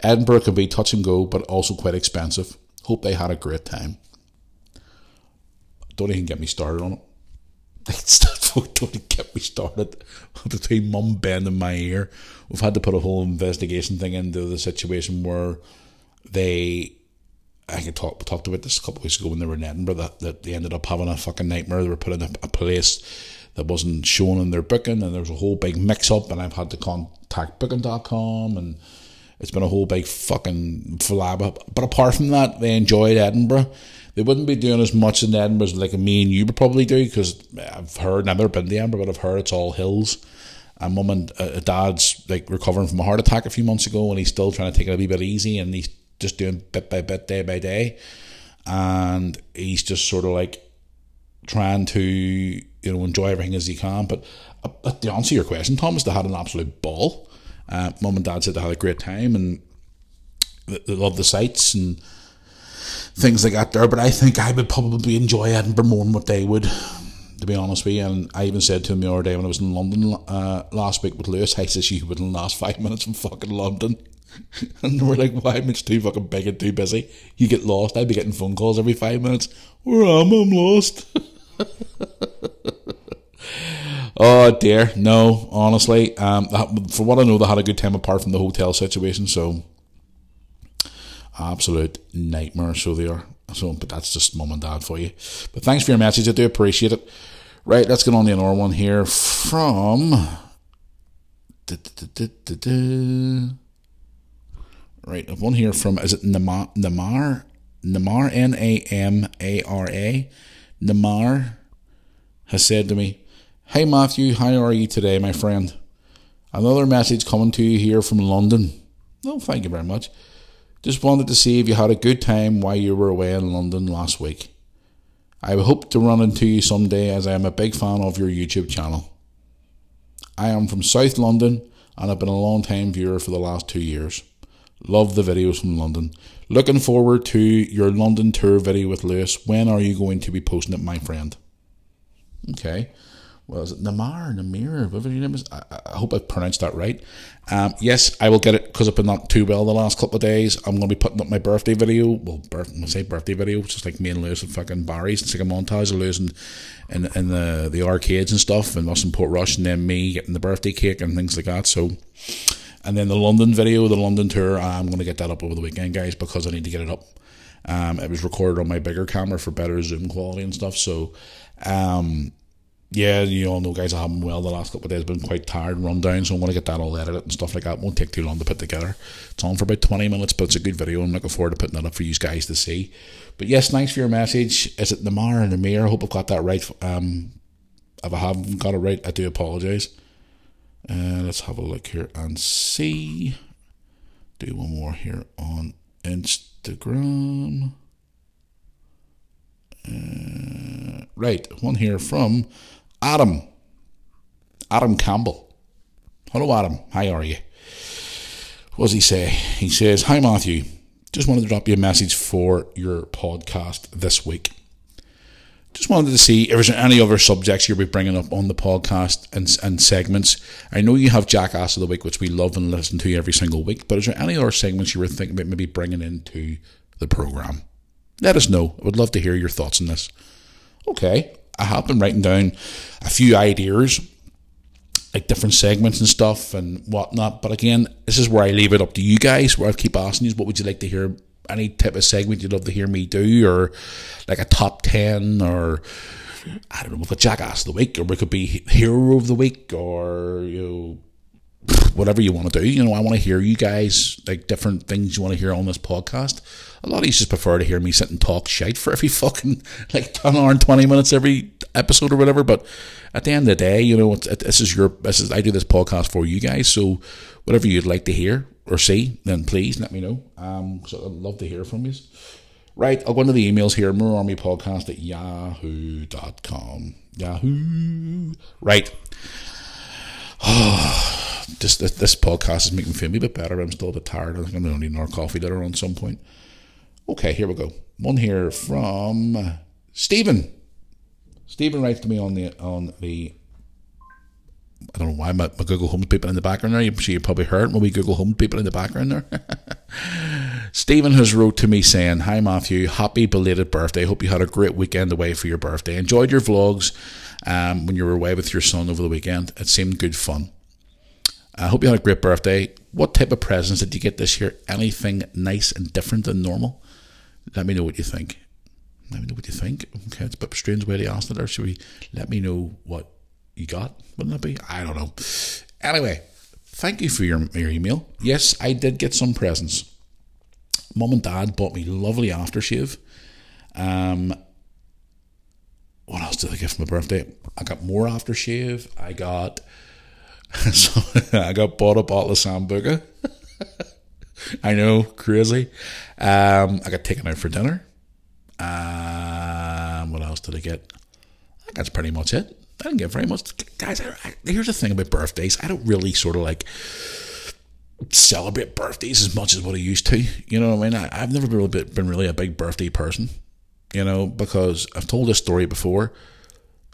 Edinburgh can be touch and go, but also quite expensive. Hope they had a great time. Don't even get me started on it. Don't even get me started. Between mum bending my ear, we've had to put a whole investigation thing into the situation where they I can talk talked about this a couple weeks ago when they were in Edinburgh that, that they ended up having a fucking nightmare. They were put in a, a place that wasn't shown in their booking and there was a whole big mix up and I've had to contact booking.com and it's been a whole big fucking flab. But apart from that, they enjoyed Edinburgh. They wouldn't be doing as much in Edinburgh as like me and you would probably do because I've heard, I've never been to Edinburgh, but I've heard it's all hills and mum and uh, dad's like recovering from a heart attack a few months ago and he's still trying to take it a wee bit easy and he's just doing bit by bit, day by day, and he's just sort of like trying to you know enjoy everything as he can. But, uh, to answer your question, Thomas, they had an absolute ball. Uh, Mum and Dad said they had a great time and they, love the sights and things like that there. But I think I would probably enjoy Edinburgh more than what they would, to be honest with you. And I even said to him the other day when I was in London uh, last week with Lewis, I said, You wouldn't last five minutes in fucking London. and we're like, why am I too fucking big and too busy? You get lost. I'd be getting phone calls every five minutes. Where am I? I'm lost. oh dear, no. Honestly, um, for what I know, they had a good time apart from the hotel situation. So, absolute nightmare. So they are. So, but that's just mum and dad for you. But thanks for your message. I do appreciate it. Right, let's get on to another one here from. Right, I've one here from is it Namar Namar Namar N A M A R A Namar has said to me, "Hey Matthew, how are you today, my friend? Another message coming to you here from London. No, oh, thank you very much. Just wanted to see if you had a good time while you were away in London last week. I hope to run into you someday as I am a big fan of your YouTube channel. I am from South London and I've been a long time viewer for the last two years. Love the videos from London. Looking forward to your London tour video with Lewis. When are you going to be posting it, my friend? Okay well, is it Namar, Namir, whatever your name is? I, I hope I pronounced that right. Um, yes, I will get it because I've been not too well the last couple of days. I'm going to be putting up my birthday video. Well, birth, I'll say birthday video, which is like me and Lewis and fucking Barry's. It's like a montage of Lewis and, in, in the, the arcades and stuff, and us in Portrush, and then me getting the birthday cake and things like that. So, and then the London video, the London tour, I'm going to get that up over the weekend, guys, because I need to get it up. Um, it was recorded on my bigger camera for better zoom quality and stuff. So, um, yeah, you all know, guys, I haven't well the last couple of days. Been quite tired, and run down, so I'm going to get that all edited and stuff like that. It won't take too long to put together. It's on for about 20 minutes, but it's a good video. I'm looking forward to putting that up for you guys to see. But yes, thanks for your message. Is it Namar and Namir? I hope I've got that right. Um, if I haven't got it right, I do apologise. Uh, let's have a look here and see. Do one more here on Instagram. Uh, right, one here from Adam. Adam Campbell. Hello, Adam. How are you? What does he say? He says, Hi, Matthew. Just wanted to drop you a message for your podcast this week. Just wanted to see if there's any other subjects you'll be bringing up on the podcast and, and segments. I know you have Jackass of the Week, which we love and listen to every single week, but is there any other segments you were thinking about maybe bringing into the program? Let us know. I would love to hear your thoughts on this. Okay, I have been writing down a few ideas, like different segments and stuff and whatnot. But again, this is where I leave it up to you guys. Where I keep asking you, what would you like to hear? Any type of segment you'd love to hear me do, or like a top ten, or I don't know, the jackass of the week, or it could be hero of the week, or you know whatever you want to do. You know, I want to hear you guys like different things you want to hear on this podcast. A lot of you just prefer to hear me sit and talk shite for every fucking like an hour and twenty minutes every episode or whatever. But at the end of the day, you know, it, this is your this is I do this podcast for you guys. So whatever you'd like to hear or see, then please let me know. Um, so I'd love to hear from you. Right, I'll go into the emails here. Moore Army Podcast at yahoo.com. Yahoo. Right. Oh this, this, this podcast is making me feel a bit better. I'm still a bit tired. I think I'm going to need more coffee later on some point. Okay, here we go. One here from Stephen. Stephen writes to me on the on the. I don't know why my, my Google Home people in the background there. You you probably heard my wee Google Home people in the background there. Stephen has wrote to me saying, "Hi Matthew, happy belated birthday. Hope you had a great weekend away for your birthday. Enjoyed your vlogs um, when you were away with your son over the weekend. It seemed good fun. I hope you had a great birthday. What type of presents did you get this year? Anything nice and different than normal? Let me know what you think. Let me know what you think. Okay, it's a bit strange way to ask it, or should we let me know what you got? Wouldn't that be? I don't know. Anyway, thank you for your, your email. Yes, I did get some presents. Mum and Dad bought me lovely aftershave. Um, what else did I get for my birthday? I got more aftershave. I got so I got bought a bottle of Sambuca. I know, crazy. Um, I got taken out for dinner. Um, what else did I get? I think that's pretty much it. I didn't get very much. Guys, I, I, here's the thing about birthdays. I don't really sort of like celebrate birthdays as much as what I used to. You know what I mean? I, have never really been, been really a big birthday person, you know, because I've told this story before,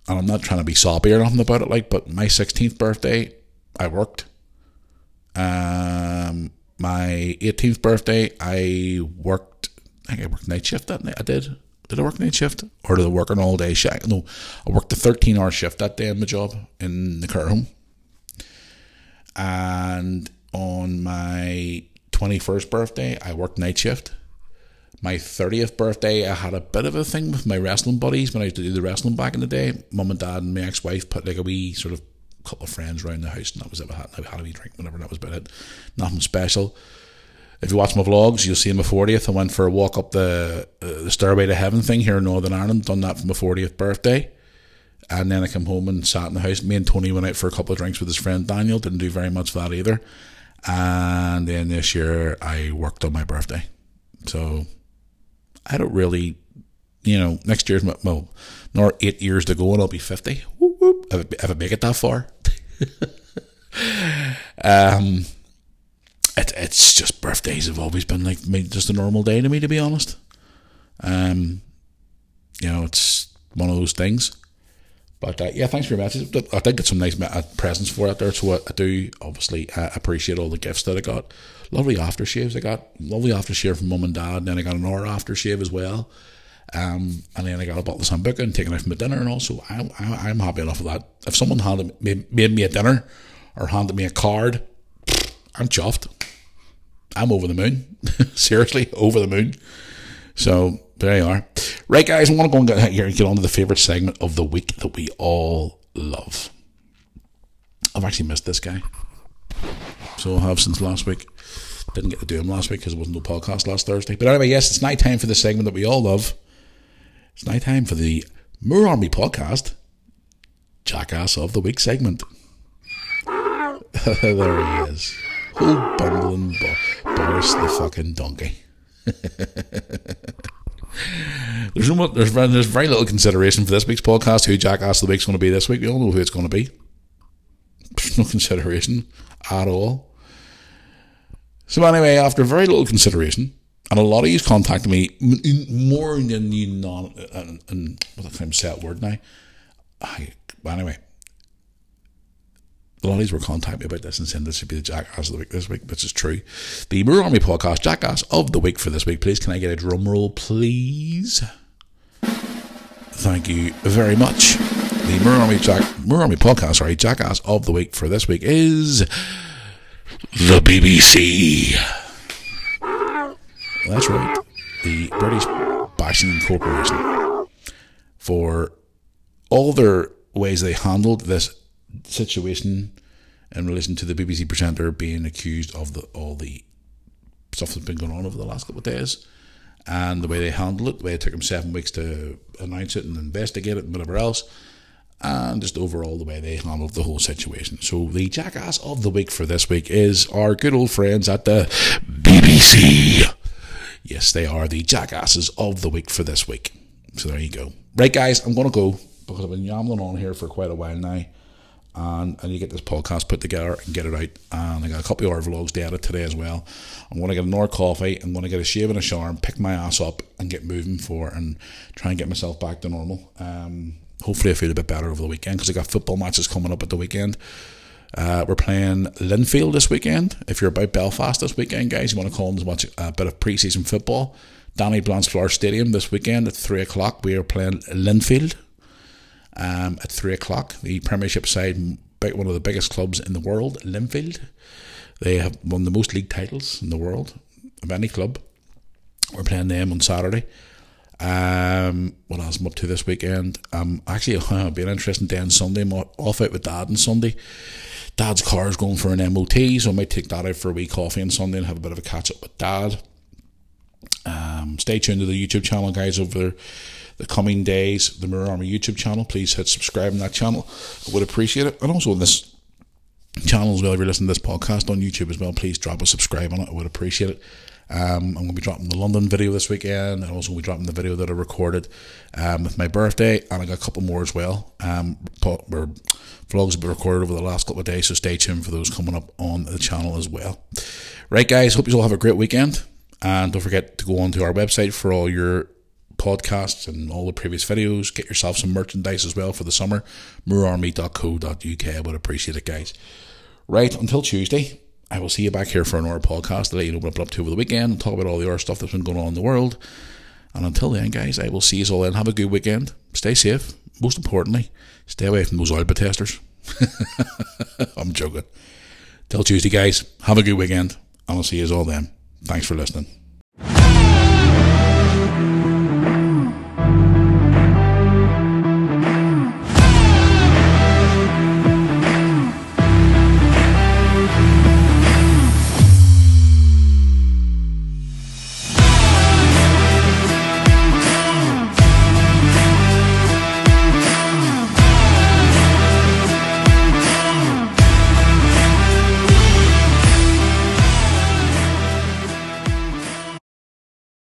and I'm not trying to be soppy or nothing about it, like, but my 16th birthday, I worked. Um, my 18th birthday, I worked. I think I worked night shift that night. I did. Did I work night shift or did I work an all day shift? No, I worked a 13 hour shift that day in my job in the care home. And on my 21st birthday, I worked night shift. My 30th birthday, I had a bit of a thing with my wrestling buddies when I used to do the wrestling back in the day. Mum and dad and my ex wife put like a wee sort of couple of friends around the house, and that was it. I had, I had a wee drink, whatever, that was about it. Nothing special. If you watch my vlogs, you'll see on my 40th, I went for a walk up the, uh, the Stairway to Heaven thing here in Northern Ireland, done that for my 40th birthday. And then I came home and sat in the house. Me and Tony went out for a couple of drinks with his friend Daniel. Didn't do very much for that either. And then this year I worked on my birthday. So I don't really, you know, next year's my, well, nor eight years to go and I'll be 50. Whoop, whoop, I, I make it that far. um, it, it's just birthdays have always been like just a normal day to me, to be honest. Um, you know, it's one of those things. But uh, yeah, thanks for your message. I did get some nice uh, presents for it there, so I do obviously uh, appreciate all the gifts that I got. Lovely aftershaves I got. Lovely aftershave from mum and dad, and then I got an hour aftershave as well. Um, and then I got a bottle of Sambuca and taken out for my dinner, and also I'm, I'm happy enough with that. If someone handed made, made me a dinner or handed me a card, I'm chuffed. I'm over the moon. Seriously, over the moon. So there you are. Right, guys, I want to go and get here and get on to the favourite segment of the week that we all love. I've actually missed this guy. So I have since last week. Didn't get to do him last week because there wasn't no podcast last Thursday. But anyway, yes, it's night time for the segment that we all love. It's night time for the Moore Army podcast, Jackass of the Week segment. there he is. Who bumbling Bo- Boris the fucking donkey. there's no there's there's very little consideration for this week's podcast. Who Jackass of the Week's going to be this week? We all know who it's going to be. There's no consideration at all. So anyway, after very little consideration, and a lot of you contacted me more than you non and, what can I say word now? I, anyway, a lot of these were contacting me about this and saying this would be the Jackass of the Week this week, which is true. The Moore Army podcast, Jackass of the Week for this week. Please, can I get a drum roll, please? Thank you very much. The Moore Army, Jack, Moore Army podcast, sorry, Jackass of the Week for this week is the BBC. That's right. The British Boxing Corporation. For all their ways they handled this situation in relation to the BBC presenter being accused of the all the stuff that's been going on over the last couple of days and the way they handled it, the way it took them seven weeks to announce it and investigate it and whatever else, and just overall the way they handled the whole situation. So the jackass of the week for this week is our good old friends at the BBC. Yes, they are the jackasses of the week for this week. So there you go. Right, guys, I'm going to go because I've been yammering on here for quite a while now and I need to get this podcast put together and get it out. And I got a couple of our vlogs to edit today as well. I'm going to get another coffee. I'm going to get a shave and a shower and pick my ass up and get moving for and try and get myself back to normal. Um, hopefully, I feel a bit better over the weekend because I got football matches coming up at the weekend. Uh, we're playing Linfield this weekend. If you're about Belfast this weekend, guys, you want to call and watch a bit of pre-season football. Danny Blanchflower Stadium this weekend at three o'clock. We are playing Linfield um, at three o'clock. The Premiership side, one of the biggest clubs in the world, Linfield. They have won the most league titles in the world of any club. We're playing them on Saturday. Um, what else I'm up to this weekend? Um, actually, it'll be an interesting day on Sunday. I'm off out with Dad on Sunday. Dad's car is going for an MOT, so I might take that out for a wee coffee on Sunday and have a bit of a catch up with Dad. Um, stay tuned to the YouTube channel, guys, over the coming days, the Moore Army YouTube channel. Please hit subscribe on that channel. I would appreciate it. And also on this channel as well, if you're listening to this podcast on YouTube as well, please drop a subscribe on it. I would appreciate it. Um, I'm going to be dropping the London video this weekend, and also be dropping the video that I recorded um, with my birthday, and I got a couple more as well. Um, vlogs have been recorded over the last couple of days, so stay tuned for those coming up on the channel as well. Right, guys, hope you all have a great weekend, and don't forget to go on to our website for all your podcasts and all the previous videos. Get yourself some merchandise as well for the summer. moorearmy.co.uk. I would appreciate it, guys. Right, until Tuesday, I will see you back here for an another podcast know what I'm up to over the weekend and talk about all the other stuff that's been going on in the world. And until then, guys, I will see you all then. Have a good weekend. Stay safe. Most importantly, stay away from those oil testers. I'm joking. Till Tuesday, guys. Have a good weekend. And I'll see you all then. Thanks for listening.